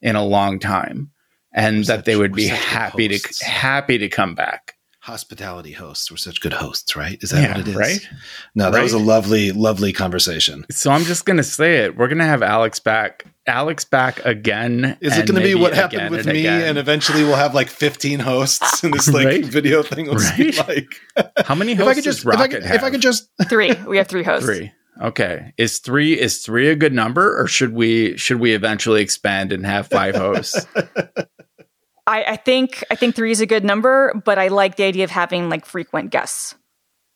in a long time and We're that they would be happy hosts. to happy to come back. Hospitality hosts. We're such good hosts, right? Is that Yeah, what it is? right? No, that was a lovely, lovely conversation. So I'm just gonna say it. We're gonna have Alex back. Alex back again. Is it going to be what happened with and me? again. And eventually we'll have like 15 hosts, and this like Right? video thing will be Right? like. [laughs] how many If hosts I could just, if I could, have? if I could just, Three. We have three hosts. three. Okay, is three is three a good number, or should we should we eventually expand and have five hosts? [laughs] I, I think I think three is a good number, but I like the idea of having like frequent guests.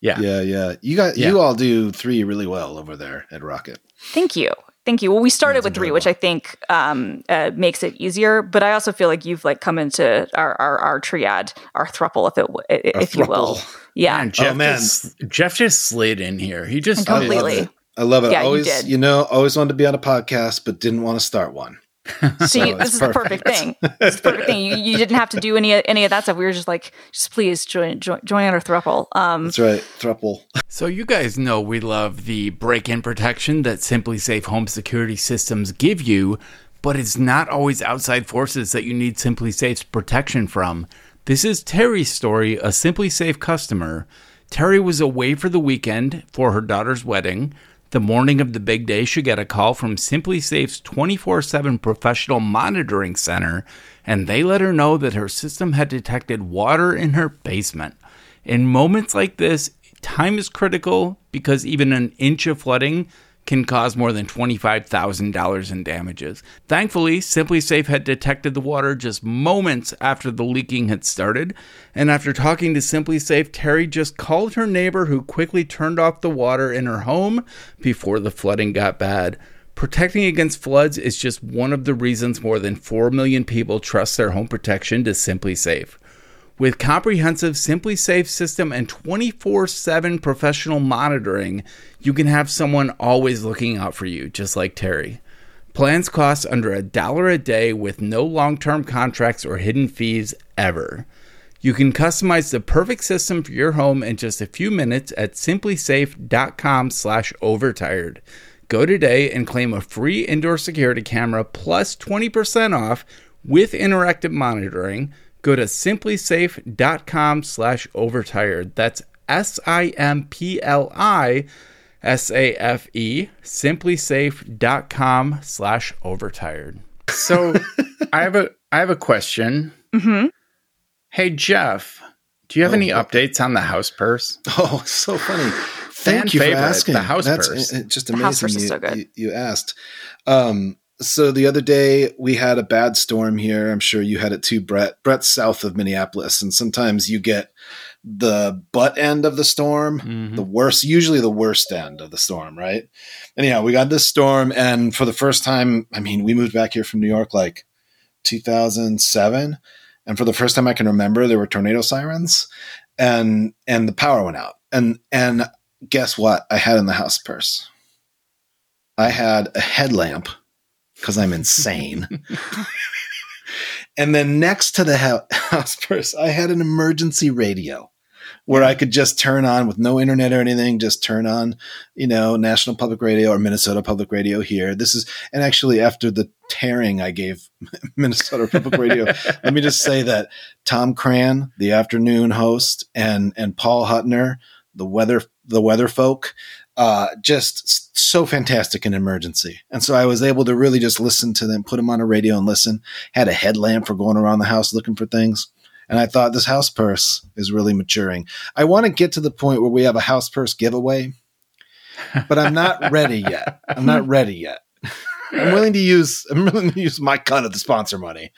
Yeah. yeah, yeah, you got, Yeah. you all do three really well over there at Rocket. Thank you. Thank you. Well, we started That's with three, enjoyable. which I think um, uh, makes it easier. But I also feel like you've like come into our our, our triad, our thruple, if it w- i- if you will. Yeah. Man, Jeff Oh, man. Just, Jeff just slid in here. He just I love Completely. it. I love it. Yeah, you always, did. you, know, always wanted to be on a podcast, but didn't want to start one. [laughs] See, So this it's is the perfect thing. It's the perfect thing. You, you didn't have to do any any of that stuff. We were just like, just please join join, join our thruple. Um, That's right, thruple. [laughs] So you guys know we love the break-in protection that SimpliSafe home security systems give you, but it's not always outside forces that you need SimpliSafe's protection from. This is Terry's story, a SimpliSafe customer. Terry was away for the weekend for her daughter's wedding. The morning of the big day, she got a call from SimpliSafe's 24 7 professional monitoring center, and they let her know that her system had detected water in her basement. In moments like this, time is critical because even an inch of flooding can cause more than $25,000 in damages. Thankfully, SimpliSafe had detected the water just moments after the leaking had started, and after talking to SimpliSafe, Terry just called her neighbor who quickly turned off the water in her home before the flooding got bad. Protecting against floods is just one of the reasons more than 4 million people trust their home protection to SimpliSafe. With comprehensive SimpliSafe system and 24 7 professional monitoring, you can have someone always looking out for you, just like Terry. Plans cost under a dollar a day with no long term contracts or hidden fees ever. You can customize the perfect system for your home in just a few minutes at simplisafe.com slash overtired. Go today and claim a free indoor security camera plus 20% off with interactive monitoring. Go to simplisafe.com slash overtired. That's S-I-M-P-L-I S-A-F-E, simplisafe.com slash overtired. So [laughs] I have a I have a question. hmm Hey Jeff, do you have Oh, any what? updates on the house purse? Oh, so funny. [laughs] Fan Thank you favorite, for asking. the house That's purse. just The house amazing. purse is you, so good. You, you asked. Um, so the other day we had a bad storm here. I'm sure you had it too, Brett. Brett's south of Minneapolis, and sometimes you get the butt end of the storm, Mhm. the worst, usually the worst end of the storm, right? Anyhow, we got this storm, and for the first time, I mean, we moved back here from New York like 2007, and for the first time I can remember, there were tornado sirens, and and the power went out, and and guess what? I had in the house purse. I had a headlamp because I'm insane. [laughs] [laughs] and then next to the hou- [laughs] house purse, I had an emergency radio where I could just turn on with no internet or anything, just turn on, you know, National Public Radio or Minnesota Public Radio here. This is, and actually after the tearing I gave Minnesota Public Radio, let me just say that Tom Crann, the afternoon host, and and Paul Huttner, the weather the weather folk, uh, just so fantastic in emergency. And so I was able to really just listen to them, put them on a radio and listen. Had a headlamp for going around the house looking for things. And I thought this house purse is really maturing. I want to get to the point where we have a house purse giveaway, but I'm not ready yet. I'm not ready yet. I'm willing to use I'm willing to use my cut of the sponsor money.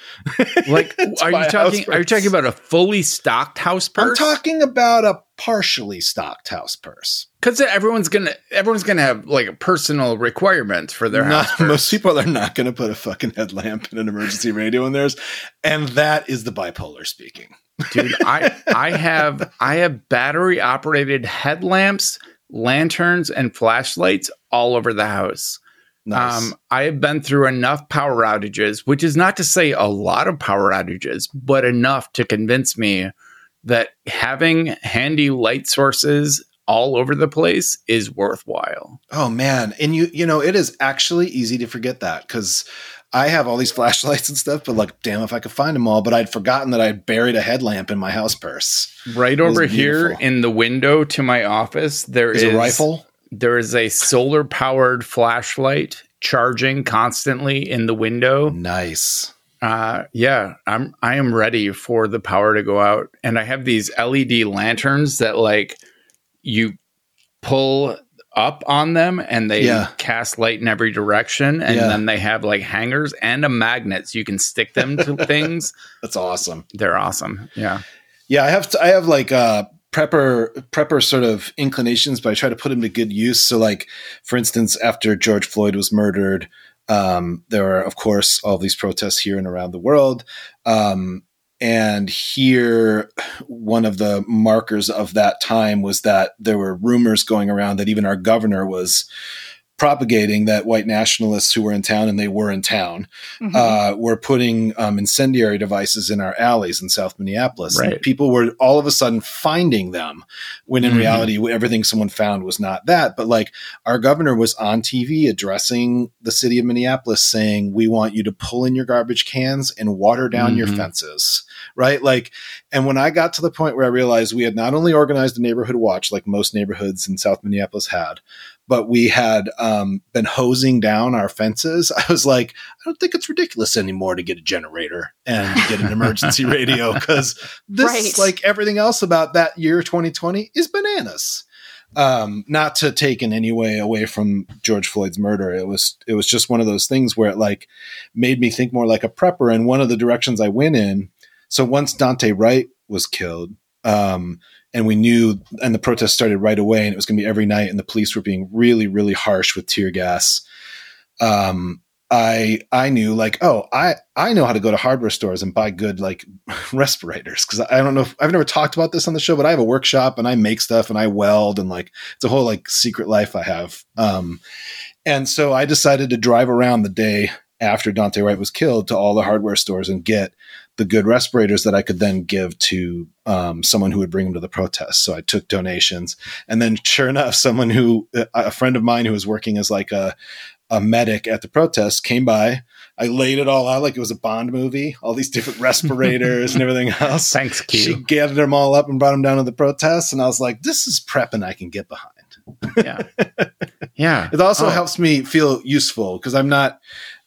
Like, [laughs] are you talking? Are you talking about a fully stocked house purse? I'm talking about a partially stocked house purse. because everyone's gonna everyone's gonna have like a personal requirement for their Not- house [laughs] purse. most people are not going to put a fucking headlamp and an emergency radio in theirs, and that is the bipolar speaking. dude i i have i have battery operated headlamps lanterns and flashlights all over the house Nice. um i have been through enough power outages which is not to say a lot of power outages but enough to convince me that having handy light sources all over the place is worthwhile oh man, and you you know it is actually easy to forget that because I have all these [laughs] flashlights and stuff, but like, damn, if I could find them all, but I'd forgotten that I'd buried a headlamp in my house purse. right over here in the window to my office there Is is a rifle? There is a solar powered flashlight charging constantly in the window. Nice. Uh, yeah, I'm I am ready for the power to go out, and I have these LED lanterns that like you pull up on them and they Yeah. cast light in every direction and Yeah. then they have like hangers and a magnet so you can stick them to [laughs] things That's awesome. they're awesome yeah Yeah, I have I have like uh prepper prepper sort of inclinations, but I try to put them to good use. So like for instance, after George Floyd was murdered, um, there are of course all these protests here and around the world. Um, and here one of the markers of that time was that there were rumors going around that even our governor was propagating that white nationalists who were in town and they were in town Mhm. uh, were putting um, incendiary devices in our alleys in South Minneapolis. Right. people were all of a sudden finding them when in Mhm. reality, everything someone found was not that. But like our governor was on TV addressing the city of Minneapolis saying, We want you to pull in your garbage cans and water down your Mhm. fences. Right. Like, and when I got to the point where I realized we had not only organized a neighborhood watch like most neighborhoods in South Minneapolis had, but we had um, been hosing down our fences. I was like, I don't think it's ridiculous anymore to get a generator and get an emergency [laughs] radio because this, Right. like everything else about that year 2020, is bananas. Um, not to take in any way away from George Floyd's murder, it was it was just one of those things where it like made me think more like a prepper. And one of the directions I went in. So once Daunte Wright was killed, um, and we knew, and the protest started right away, and it was going to be every night, and the police were being really, really harsh with tear gas. Um, I I knew like, oh, I I know how to go to hardware stores and buy good like [laughs] respirators because I don't know if I've never talked about this on the show, but I have a workshop and I make stuff and I weld and like it's a whole like secret life I have. Um, and so I decided to drive around the day after Daunte Wright was killed to all the hardware stores and get the good respirators that I could then give to um, someone who would bring them to the protest. So I took donations, and then sure enough, someone who a friend of mine who was working as like a a medic at the protest came by. I laid it all out like it was a Bond movie, all these different [laughs] respirators and everything else. Thanks, Q. She gathered them all up and brought them down to the protest, and I was like, "This is prepping I can get behind." yeah, [laughs] yeah. It also Oh. helps me feel useful because I'm not,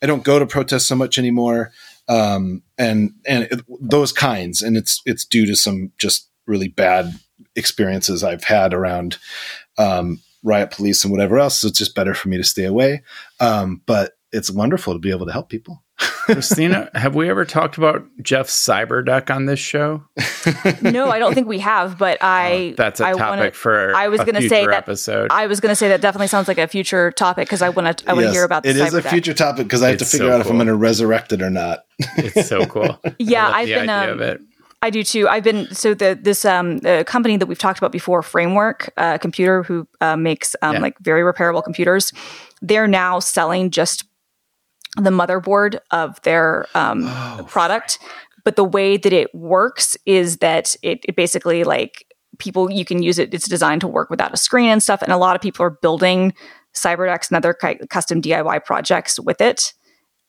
I don't go to protests so much anymore, um, and and it, those kinds, and it's it's due to some just really bad experiences I've had around um, riot police and whatever else. So it's just better for me to stay away. Um, but it's wonderful to be able to help people. Christina, [laughs] have we ever talked about Jeff CyberDeck on this show? [laughs] no, I don't think we have, but I Oh, That's a I topic wanna- for I was a gonna say that- episode. I was going to say that definitely sounds like a future topic because I want to I want to Yes, hear about the it is a cyber future topic because I have to figure so out if I'm going to resurrect it or not. [laughs] it's so cool. Yeah, I love I've the been, idea um, of it. I do too. I've been so the this um the company that we've talked about before, Framework uh, Computer, who uh, makes um, Yeah. like very repairable computers. They're now selling just the motherboard of their um, Oh, product, but the way that it works is that it, it basically like people you can use it. It's designed to work without a screen and stuff, and a lot of people are building CyberDecks and other custom DIY projects with it.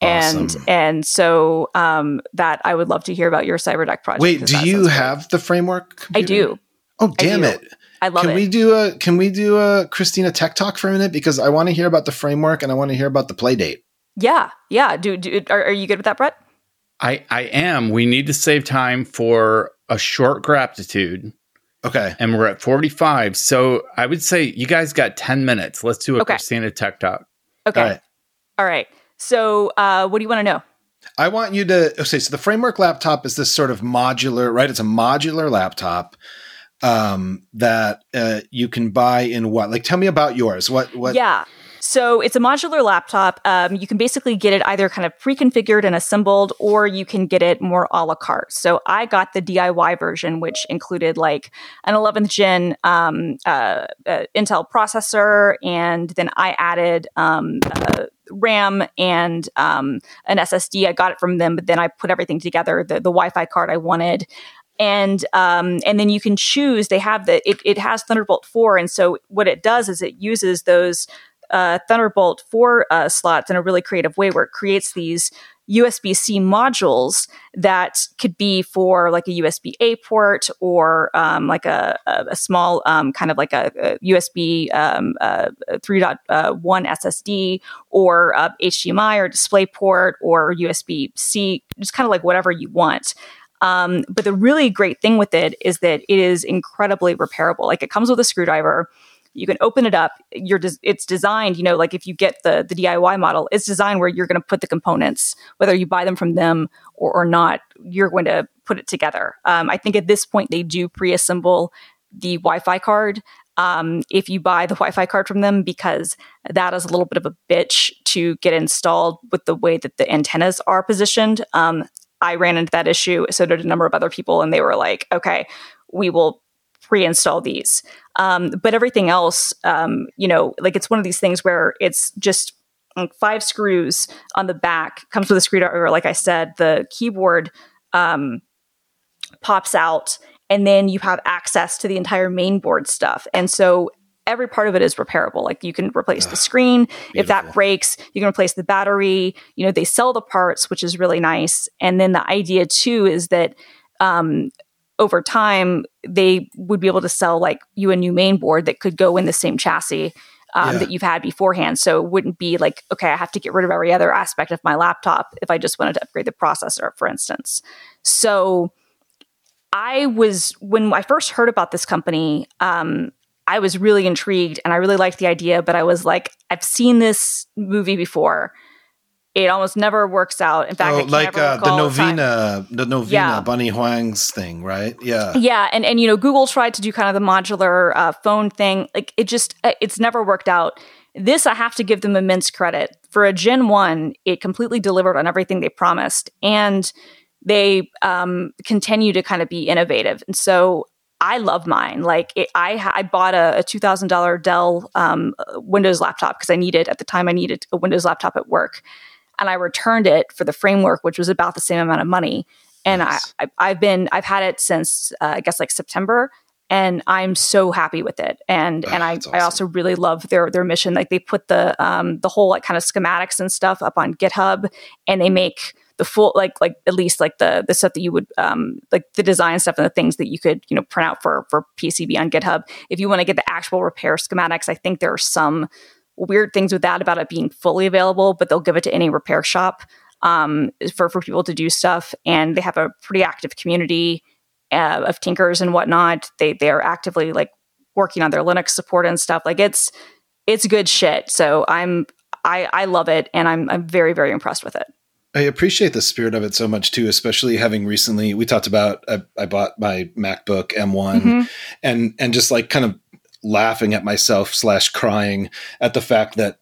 And Awesome. and so um, that I would love to hear about your CyberDeck project. Wait, do you sounds great. have the framework? I do. Oh, damn do. it. I love can it. we do a can we do a Christina Tech Talk for a minute because I want to hear about the framework and I want to hear about the play date. Yeah, yeah. Do, do are, are you good with that, Brett? I, I am. We need to save time for a short gratitude, Okay. and we're at 45. So I would say you guys got 10 minutes. Let's do a Okay. Christina Tech Talk. Okay. All right. All right. So, uh, what do you want to know? I want you to okay. So the framework laptop is this sort of modular, right? It's a modular laptop um, that uh, you can buy in what? Like, tell me about yours. What? What? Yeah. So it's a modular laptop. Um, you can basically get it either kind of pre-configured and assembled, or you can get it more a la carte. So I got the DIY version, which included like an 11th gen um, uh, uh, Intel processor, and then I added um, uh, RAM and um, an SSD. I got it from them, but then I put everything together. The, the Wi-Fi card I wanted, and um, and then you can choose. They have the it, it has Thunderbolt four, and so what it does is it uses those uh, Thunderbolt four uh, slots in a really creative way, where it creates these USB C modules that could be for like a USB A port or um, like a, a, a small um, kind of like a, a USB um, uh, 3.1 SSD or uh, HDMI or DisplayPort or USB C, just kind of like whatever you want. Um, but the really great thing with it is that it is incredibly repairable. Like it comes with a screwdriver. You can open it up. You're des- it's designed, you know, like if you get the the DIY model, it's designed where you're going to put the components, whether you buy them from them or, or not. You're going to put it together. Um, I think at this point they do pre-assemble the Wi-Fi card. Um, if you buy the Wi-Fi card from them, because that is a little bit of a bitch to get installed with the way that the antennas are positioned. Um, I ran into that issue. So did a number of other people, and they were like, "Okay, we will pre-install these." Um, but everything else, um, you know, like it's one of these things where it's just like five screws on the back, comes with a screwdriver. Like I said, the keyboard um, pops out, and then you have access to the entire main board stuff. And so every part of it is repairable. Like you can replace the screen. If that breaks, you can replace the battery. You know, they sell the parts, which is really nice. And then the idea too is that um, over time they would be able to sell like you a new main board that could go in the same chassis um, Yeah. that you've had beforehand. So it wouldn't be like, okay, I have to get rid of every other aspect of my laptop if I just wanted to upgrade the processor, for instance. So I was when I first heard about this company, um, I was really intrigued and I really liked the idea, but I was like, I've seen this movie before. It almost never works out. In fact, Oh, like uh, the recall a time- Novena, the Novena Yeah. Bunnie Huang's thing, right? Yeah. yeah and and you know google tried to do kind of the modular uh, phone thing like it just uh, it's never worked out this i have to give them immense credit for a gen 1 it completely delivered on everything they promised and they um, continue to kind of be innovative and so I love mine. Like it, I, I bought a, a two thousand dollar Dell um, uh, Windows laptop because I needed at the time I needed a Windows laptop at work, and I returned it for the framework, which was about the same amount of money. and Nice. I, I I've been I've had it since uh, I guess like September, and I'm so happy with it. And Ah, and I that's I also really love their their mission. Like they put the um the whole like kind of schematics and stuff up on GitHub, and they make the full like like at least like the the stuff that you would um like the design stuff and the things that you could you know print out for for PCB on GitHub. If you want to get the actual repair schematics, I think there are some weird things with that about it being fully available, but they'll give it to any repair shop um, for for people to do stuff, and they have a pretty active community uh, of tinkers and whatnot. They they are actively like working on their Linux support and stuff. Like it's it's good shit. So I'm I I love it, and I'm I'm very very impressed with it. I appreciate the spirit of it so much too, especially having recently we talked about I, I bought my MacBook M1 Mhm. and and just like kind of laughing at myself slash crying at the fact that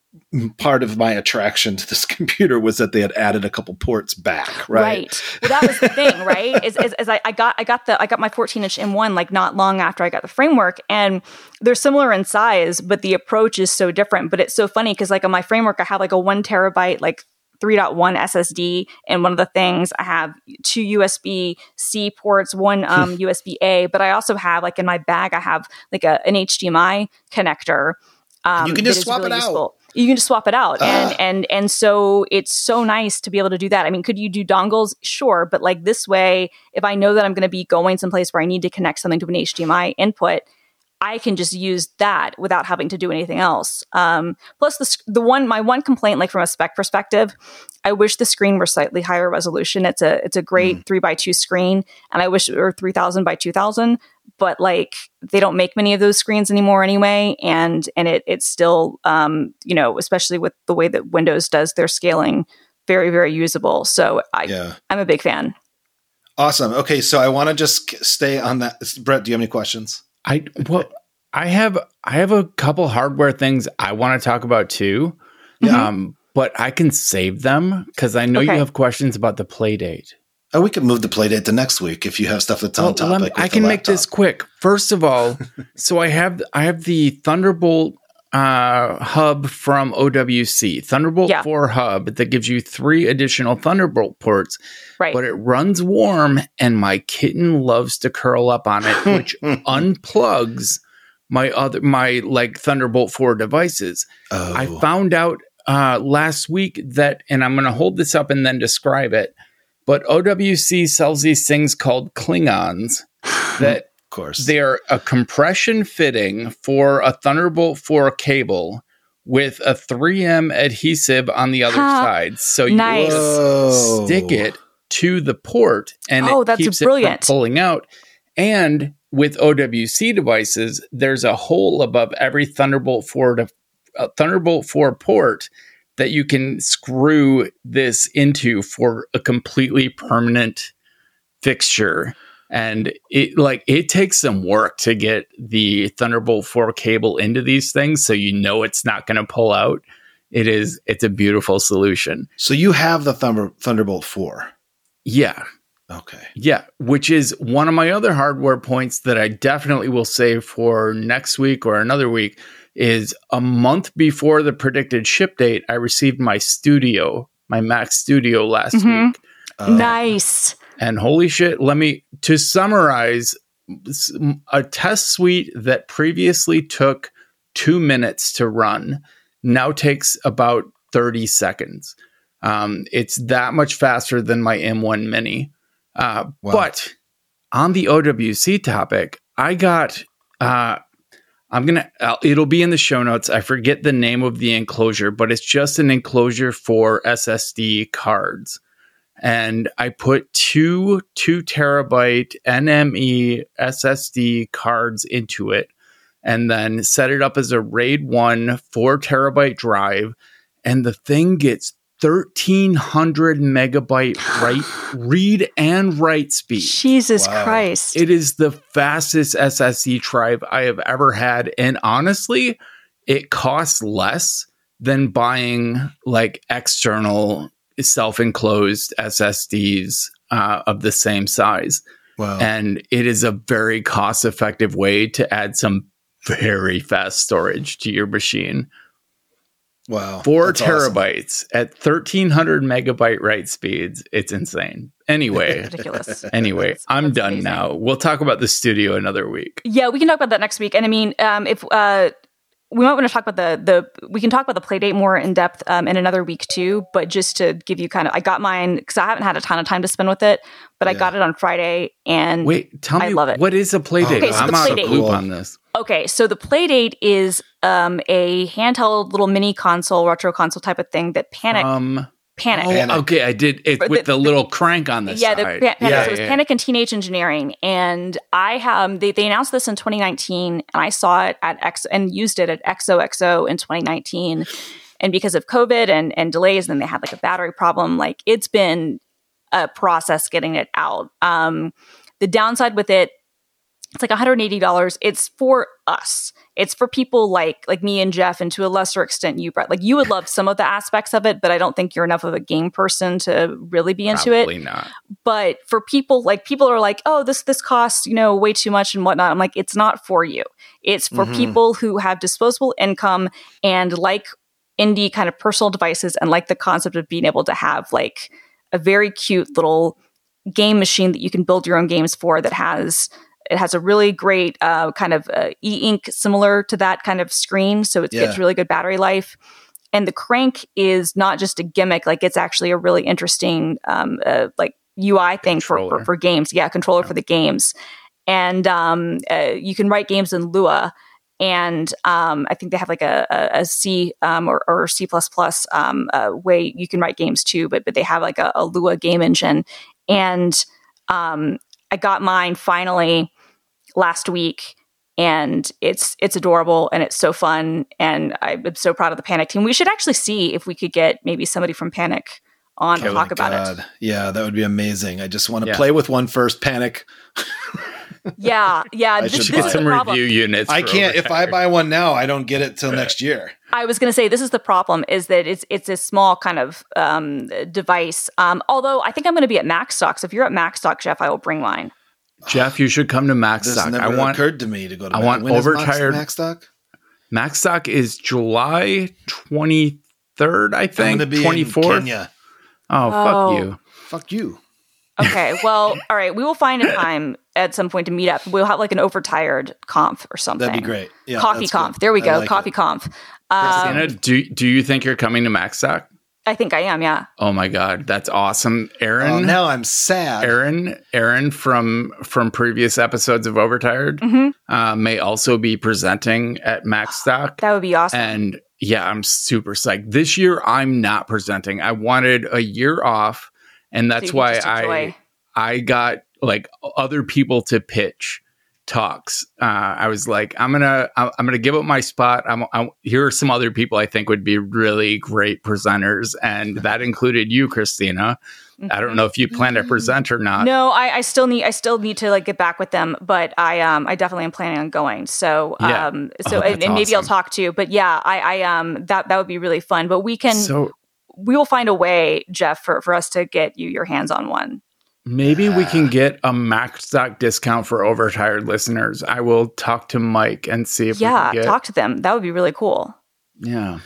part of my attraction to this [laughs] computer was that they had added a couple ports back, right? Well, that was the thing, right? Is, is, is I, I got I got the I got my 14 inch M1 like not long after I got the framework, and they're similar in size, but the approach is so different. But it's so funny because like on my framework, I have like a one terabyte like 3.1 SSD, and one of the things I have two USB C ports, one [laughs] um, USB A, but I also have like in my bag I have like a, an HDMI connector. Um, You can just swap it out. useful. You can just swap it out, and Ah. and and so it's so nice to be able to do that. I mean, could you do dongles? Sure, but like this way, if I know that I'm going to be going someplace where I need to connect something to an HDMI input, I can just use that without having to do anything else. Um, plus, the the one my one complaint, like from a spec perspective, I wish the screen were slightly higher resolution. It's a it's a great three by two screen, and I wish it were three thousand by two thousand. But like they don't make many of those screens anymore anyway, and and it it's still um, you know especially with the way that Windows does their scaling, very very usable. So I Yeah. I'm a big fan. Awesome. Okay, so I want to just stay on that. Brett, do you have any questions? I well, I have I have a couple hardware things I want to talk about too. Yeah. Um, but I can save them because I know Okay. you have questions about the play date. Oh, we could move the play date to next week if you have stuff that's on Well, topic. let me- I can make this quick. First of all, [laughs] so I have I have the Thunderbolt uh, hub from OWC, Thunderbolt Yeah. 4 hub that gives you three additional Thunderbolt ports, Right. but it runs warm and my kitten loves to curl up on it, which [laughs] unplugs my other my like Thunderbolt 4 devices. Oh, I found out uh, last week that, and I'm going to hold this up and then describe it. But OWC sells these things called ClingOns [sighs] that of course. they're a compression fitting for a Thunderbolt 4 cable with a 3M adhesive on the other Ha. side. So you Nice. Whoa. stick it to the port and Oh, it that's keeps brilliant. it from pulling out. And with OWC devices, there's a hole above every Thunderbolt 4 to, uh, Thunderbolt 4 port that you can screw this into for a completely permanent fixture. And it like it takes some work to get the Thunderbolt 4 cable into these things so you know it's not going to pull out. It is it's a beautiful solution. So you have the Thunder, Thunderbolt 4. Yeah. Okay. Yeah, which is one of my other hardware points that I definitely will save for next week or another week is a month before the predicted ship date, I received my studio, my Mac Studio last Mhm. week. Oh, nice. And holy shit, let me to summarize a test suite that previously took 2 minutes to run now takes about 30 seconds. Um, it's that much faster than my M1 Mini. Uh, Wow. But on the OWC topic, I got. Uh, I'm gonna. Uh, it'll be in the show notes. I forget the name of the enclosure, but it's just an enclosure for SSD cards, and I put two two terabyte NME SSD cards into it, and then set it up as a RAID one four terabyte drive, and the thing gets 1300 megabyte write [sighs] read and write speed Jesus Wow. Christ. it is the fastest ssd drive i have ever had and honestly it costs less than buying like external self-enclosed ssds uh, of the same size wow. and it is a very cost-effective way to add some very fast storage to your machine Wow. Four That's awesome. terabytes at 1300 megabyte write speeds. It's insane. Anyway, [laughs] Ridiculous. anyway, That's- I'm that's done amazing. now. We'll talk about the studio another week. Yeah, we can talk about that next week. And I mean, um, if uh, we might want to talk about the the we can talk about the play date more in depth um, in another week too. But just to give you kind of, I got mine because I haven't had a ton of time to spend with it, but I got it on Friday. And Wait, tell I me love it. what is a play date? Okay, so I'm the out of date- loop Cool. on this. okay, so the play date is um, a handheld little mini console, retro console type of thing that Panic Um, Panic. oh, Panic. okay, I did it with the- the, little crank on the yeah, the side. pa- Panic, yeah, so it was yeah. Panic and Teenage Engineering, and I have they, they announced this in 2019, and I saw it at X and used it at XOXO in 2019, and because of COVID and and delays, and then they had like a battery problem. Like it's been a process getting it out. Um, the downside with it, it's like 180 dollars. It's for us. It's for people like like me and Jeff, and to a lesser extent you, Brett. Like you would love some of the aspects of it, but I don't think you're enough of a game person to really be into it Probably not. but for people like people are like oh this this costs you know way too much and whatnot i'm like it's not for you it's for Mhm. people who have disposable income and like indie kind of personal devices and like the concept of being able to have like a very cute little game machine that you can build your own games for that has it has a really great uh, kind of uh, e-ink similar to that kind of screen so it Yeah. gets really good battery life. And the crank is not just a gimmick like it's actually a really interesting um, uh, like ui thing for, for, for games. Yeah controller for the games. And um, uh, you can write games in lua and um, I think they have like a, a, a C um, or, or C plus plus um, uh, way you can write games too, but but they have like a, a Lua game engine, and um, I got mine finally last week, and it's it's adorable and it's so fun, and I'm so proud of the Panic team. We should actually see if we could get maybe somebody from Panic on to Oh talk my about it. Yeah, that would be amazing. I just want to Yeah. play with one first. Panic. [laughs] Yeah, yeah. I this, should this buy is get some review units. I can't. If I buy one now, I don't get it till next year. I was going to say this is the problem is that it's it's a small kind of um, device. Um, although I think I'm going to be at Macstock. So if you're at Macstock, Jeff, I will bring mine. Jeff, you should come to Macstock. I want occurred to me to go to. I Mac- want when is Max- overtired- Macstock. Max Stock is July 23rd, I think. going to be 24th. Oh, Oh. fuck you. Fuck you. Okay, [laughs] well, all right. We will find a time at some point to meet up. We'll have like an overtired conf or something. That'd be great. Yeah, Coffee that's conf. good. There we go. like Coffee it. conf. Um, Christina, do, do you think you're coming to Macstock? I think I am. Yeah. Oh my God, that's awesome. Aaron, Oh, now I'm sad. Aaron, Aaron from from previous episodes of Overtired hmm uh, may also be presenting at Max [gasps] Stock. That would be awesome. And yeah, I'm super psyched. This year, I'm not presenting. I wanted a year off, and that's you can why I. I got like other people to pitch talks. Uh, I was like, I'm gonna I'm, I'm gonna give up my spot. I'm, I'm here are some other people I think would be really great presenters, and [laughs] that included you, Christina. I don't know if you plan to present or not. Mm-hmm. No, I, I still need I still need to like get back with them, but I um I definitely am planning on going. So Yeah. um so Oh, and, and maybe I'll talk to you. But yeah, I I um that that would be really fun. But we can So we will find a way, Jeff, for for us to get you your hands on one. Maybe we can get a Macstock discount for overtired listeners. I will talk to Mike and see if yeah, we can get. talk to them. That would be really cool. yeah.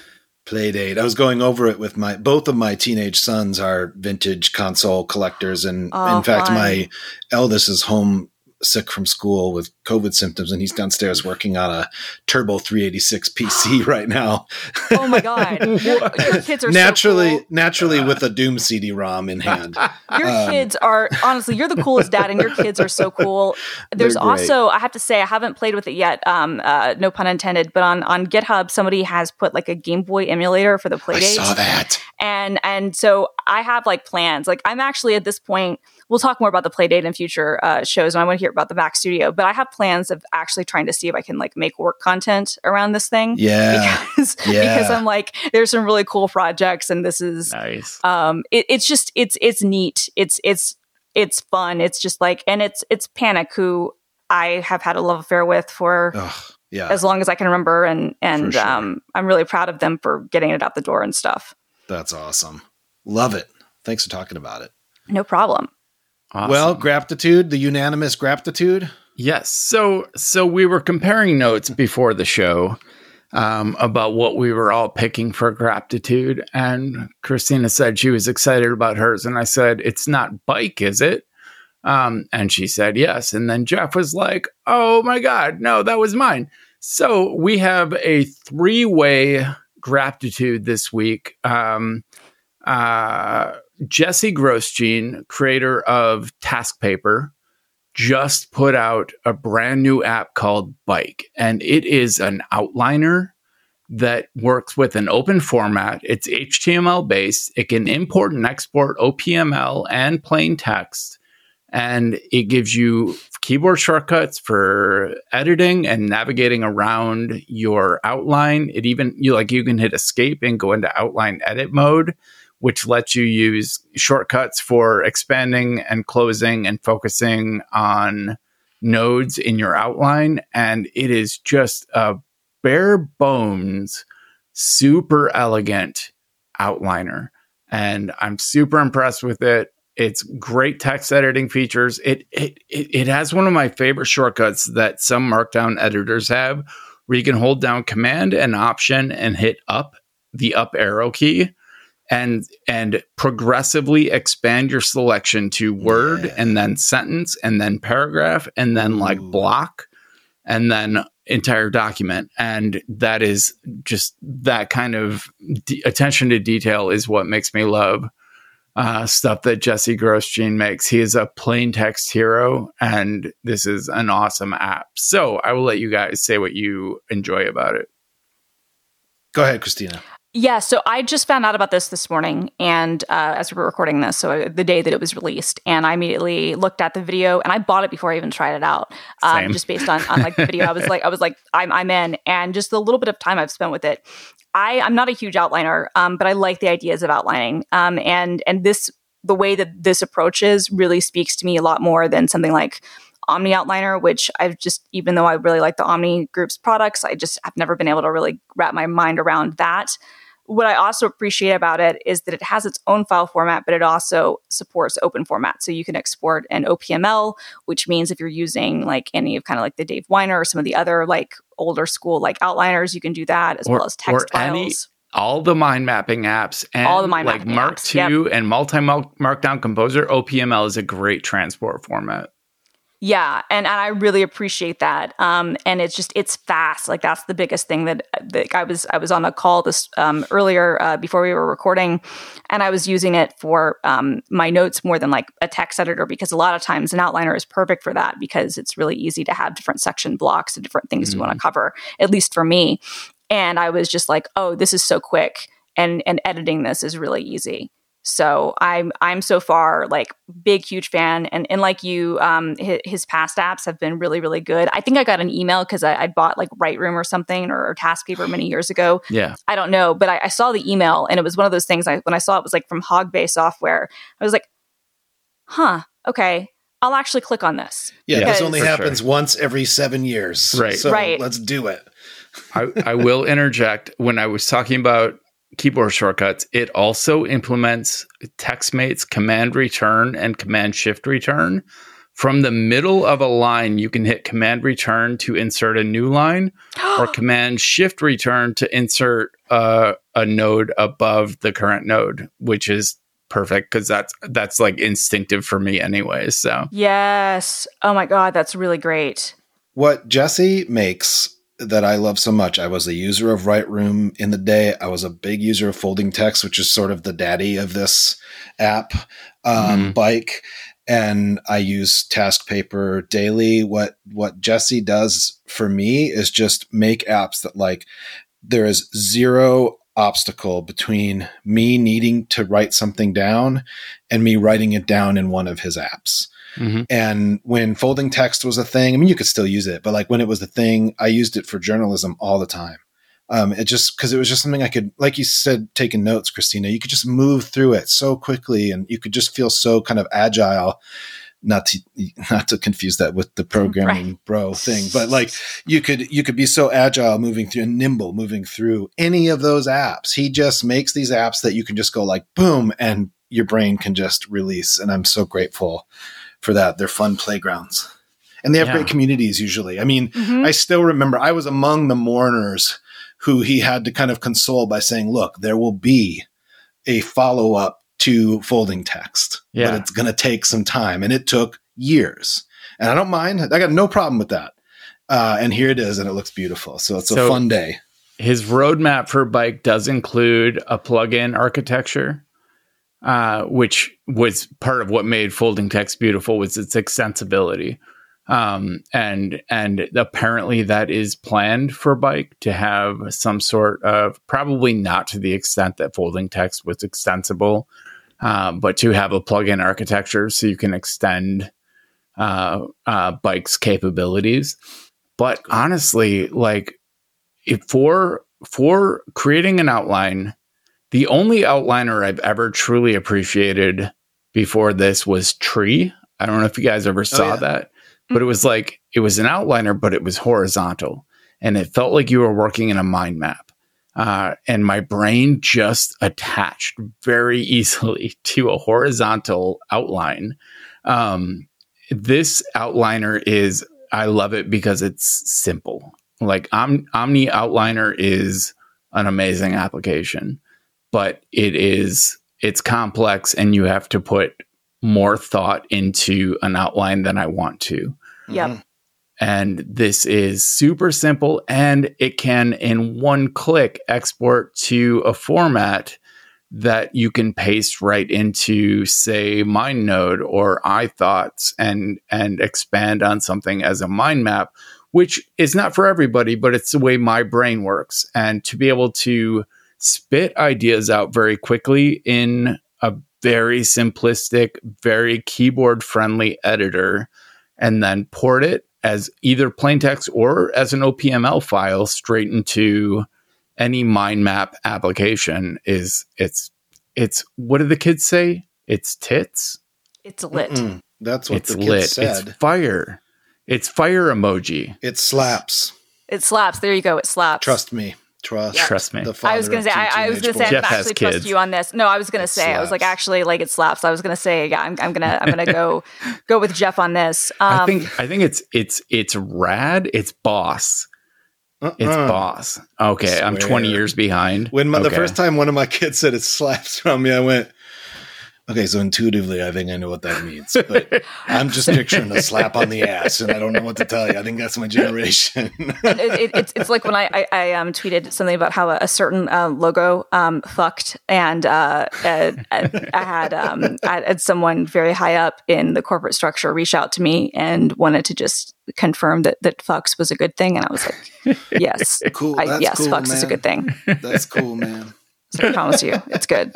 Playdate. I was going over it with my both of my teenage sons are vintage console collectors, and Oh, in fact, fun. my eldest is home sick from school with COVID symptoms, and he's downstairs working on a Turbo 386 PC [gasps] right now. Oh my god, [laughs] your, your kids are naturally, So cool. naturally with a Doom CD-ROM in hand. [laughs] Your um, kids are honestly, you're the coolest dad, and your kids are so cool. [laughs] There's also, I have to say, I haven't played with it yet. Um, uh, no pun intended. But on on GitHub, somebody has put like a Game Boy emulator for the I saw that. and and so I have like plans. Like I'm actually at this point. We'll talk more about the Playdate in future uh, shows, and I want to hear about the Mac Studio. But I have plans of actually trying to see if I can like make work content around this thing. Yeah, Because, Yeah. because I'm like, there's some really cool projects, and this is Nice. um it, it's just it's it's neat it's it's it's fun it's just like and it's it's panic who i have had a love affair with for Ugh, yeah. as long as i can remember and and sure. um i'm really proud of them for getting it out the door and stuff That's awesome. Love it. Thanks for talking about it. no problem Awesome. Well, gratitude, the unanimous gratitude. Yes. So so we were comparing notes before the show. um, about what we were all picking for gratitude. And Christina said she was excited about hers. And I said, It's not bike, is it? Um, and she said, Yes. And then Jeff was like, Oh my God, no, that was mine. So we have a three way gratitude this week. Um, uh, Jesse Grosjean, creator of TaskPaper, just put out a brand new app called Bike, and it is an outliner that works with an open format. It's HTML based. It can import and export OPML and plain text. And it gives you keyboard shortcuts for editing and navigating around your outline. It even you like you can hit escape and go into outline edit mode which lets you use shortcuts for expanding and closing and focusing on nodes in your outline. And it is just a bare bones, super elegant outliner. And I'm super impressed with it. It's great text editing features. It, it it has one of my favorite shortcuts that some markdown editors have where you can hold down command and option and hit up the up arrow key and and progressively expand your selection to word yeah. and then sentence and then paragraph and then Ooh. like block and then entire document and that is just that kind of de- attention to detail is what makes me love uh, stuff that Jesse Grosjean makes. He is a plain text hero, and this is an awesome app. So I will let you guys say what you enjoy about it. Go ahead, Christina. Yeah, so I just found out about this this morning, and uh, as we were recording this, so the day that it was released, and I immediately looked at the video, and I bought it before I even tried it out, um, just based on, on like the video. I was like, I was like, I'm I'm in, and just the little bit of time I've spent with it, I I'm not a huge outliner, um, but I like the ideas of outlining, um, and and this the way that this approaches really speaks to me a lot more than something like OmniOutliner, which I've just, even though I really like the Omni Group's products, I just have never been able to really wrap my mind around that what I also appreciate about it is that it has its own file format, but it also supports open format. So you can export an OPML, which means if you're using like any of kind of like the Dave Winer or some of the other like older school like outliners, you can do that as or, well as text files. Any- all the mind mapping apps and all the mind like Mark apps. II yep. and MultiMarkdown Composer OPML is a great transport format. Yeah, and, and I really appreciate that. Um, and it's just it's fast. Like that's the biggest thing that, that I was I was on a call this um, earlier uh, before we were recording, and I was using it for um, my notes more than like a text editor because a lot of times an outliner is perfect for that because it's really easy to have different section blocks and different things mm. you want to cover. At least for me, and I was just like, oh, this is so quick, and and editing this is really easy. So I'm I'm so far like big huge fan and and like you um his, his past apps have been really really good. I think I got an email because I, I bought like WriteRoom or something or, or TaskPaper many years ago. Yeah, I don't know, but I, I saw the email and it was one of those things. I when I saw it was like from Hog Bay Software. I was like, huh, okay. I'll actually click on this. Yeah, this only happens sure. once every seven years. Right. So right. let's do it. I, I will interject when I was talking about keyboard shortcuts, it also implements TextMate's command return and command shift return. From the middle of a line, you can hit command return to insert a new line [gasps] or command shift return to insert uh, a node above the current node, which is perfect because that's that's like instinctive for me anyways. So Yes. Oh my god, that's really great. What Jesse makes that I love so much. I was a user of WriteRoom in the day. I was a big user of FoldingText, which is sort of the daddy of this app, um, mm-hmm. Bike. And I use TaskPaper daily. What what Jesse does for me is just make apps that like there is zero obstacle between me needing to write something down and me writing it down in one of his apps. Mm-hmm. And when FoldingText was a thing, I mean, you could still use it, but like when it was the thing, I used it for journalism all the time. Um, it just because it was just something I could, like you said, taking notes, Christina, you could just move through it so quickly, and you could just feel so kind of agile. Not to [laughs] not to confuse that with the programming right. bro thing, but like you could you could be so agile moving through and nimble moving through any of those apps. He just makes these apps that you can just go like boom, and your brain can just release. And I'm so grateful for that. They're fun playgrounds. And they have yeah. great communities usually. I mean, mm-hmm. I still remember I was among the mourners who he had to kind of console by saying, "Look, there will be a follow up to FoldingText, Yeah. but it's going to take some time," and it took years. And I don't mind; I got no problem with that. Uh, and here it is, and it looks beautiful. So it's a fun day. his roadmap for bike does include a plug-in architecture uh, which was part of what made FoldingText beautiful was its extensibility. Um, and and apparently that is planned for bike to have some sort of probably not to the extent that FoldingText was extensible um, but to have a plug-in architecture so you can extend uh, uh, bike's capabilities. But honestly like for for creating an outline, the only outliner I've ever truly appreciated before this was Tree. I don't know if you guys ever saw yeah. that, but it was like it was an outliner, but it was horizontal, and it felt like you were working in a mind map. Uh, and my brain just attached very [laughs] easily to a horizontal outline. Um, this outliner is I love it because it's simple. Like Om- OmniOutliner is an amazing application, but it is it's complex and you have to put more thought into an outline than I want to. Yep. Mhm. And this is super simple and it can in one click export to a format that you can paste right into say MindNode or iThoughts and and expand on something as a mind map which is not for everybody but it's the way my brain works and to be able to spit ideas out very quickly in a very simplistic very keyboard friendly editor and then port it as either plain text or as an OPML file straight into any mind map application is it's it's what do the kids say? It's tits. It's lit. Mm-mm. That's what it's the kids lit. said. It's fire. It's fire emoji. It slaps. It slaps. There you go. It slaps. Trust me. Trust. Trust me. The I was gonna say. I, I was gonna say. boys. Jeff I'm has actually trust you on this. No, I was gonna It say. I was like, actually, like it slaps. I was gonna say, yeah, I'm, I'm gonna, I'm gonna [laughs] go, go with Jeff on this. Um, I think I think it's it's it's rad. It's boss. It's Uh-uh. boss. Okay, I'm 20 years behind. When my, the first time one of my kids said it slaps from me, I went, okay, so intuitively, I think I know what that means. But I'm just picturing a slap on the ass, and I don't know what to tell you. I think that's my generation. it, it, it's it's like when I I, I um, tweeted something about how a, a certain uh, logo um, fucked, and uh, uh, I, I had um, I had someone very high up in the corporate structure reach out to me and wanted to just confirm that that fucks was a good thing, and I was like, yes, cool. I, yes, cool, fucks man. is a good thing. That's cool, man. [laughs] So I promise you, it's good.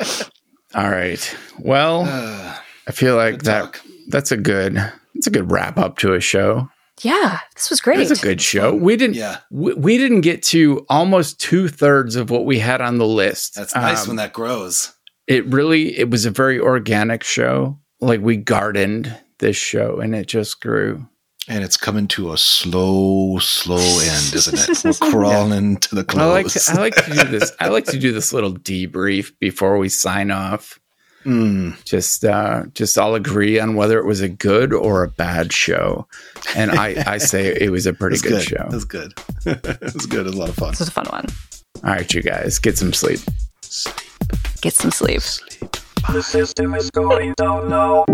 All right. Well, Uh, I feel like that talk. that's a good that's a good wrap up to a show. Yeah, this was great. It's a good show. We didn't Yeah, we, we didn't get to almost two thirds of what we had on the list. that's nice Um, when that grows. it really it was a very organic show. Like we gardened this show and it just grew. And it's coming to a slow, slow end, isn't it? We're [laughs] crawling to the close. I like to, I like to do this. I like to do [laughs] this little debrief before we sign off. Mm. Just uh just all agree on whether it was a good or a bad show. And I I say it was a [laughs] pretty good, good. show. That's good. That's good. It was a lot of fun. This was a fun one. All right, you guys, get some sleep. Get some sleep. sleep. The system is going down now.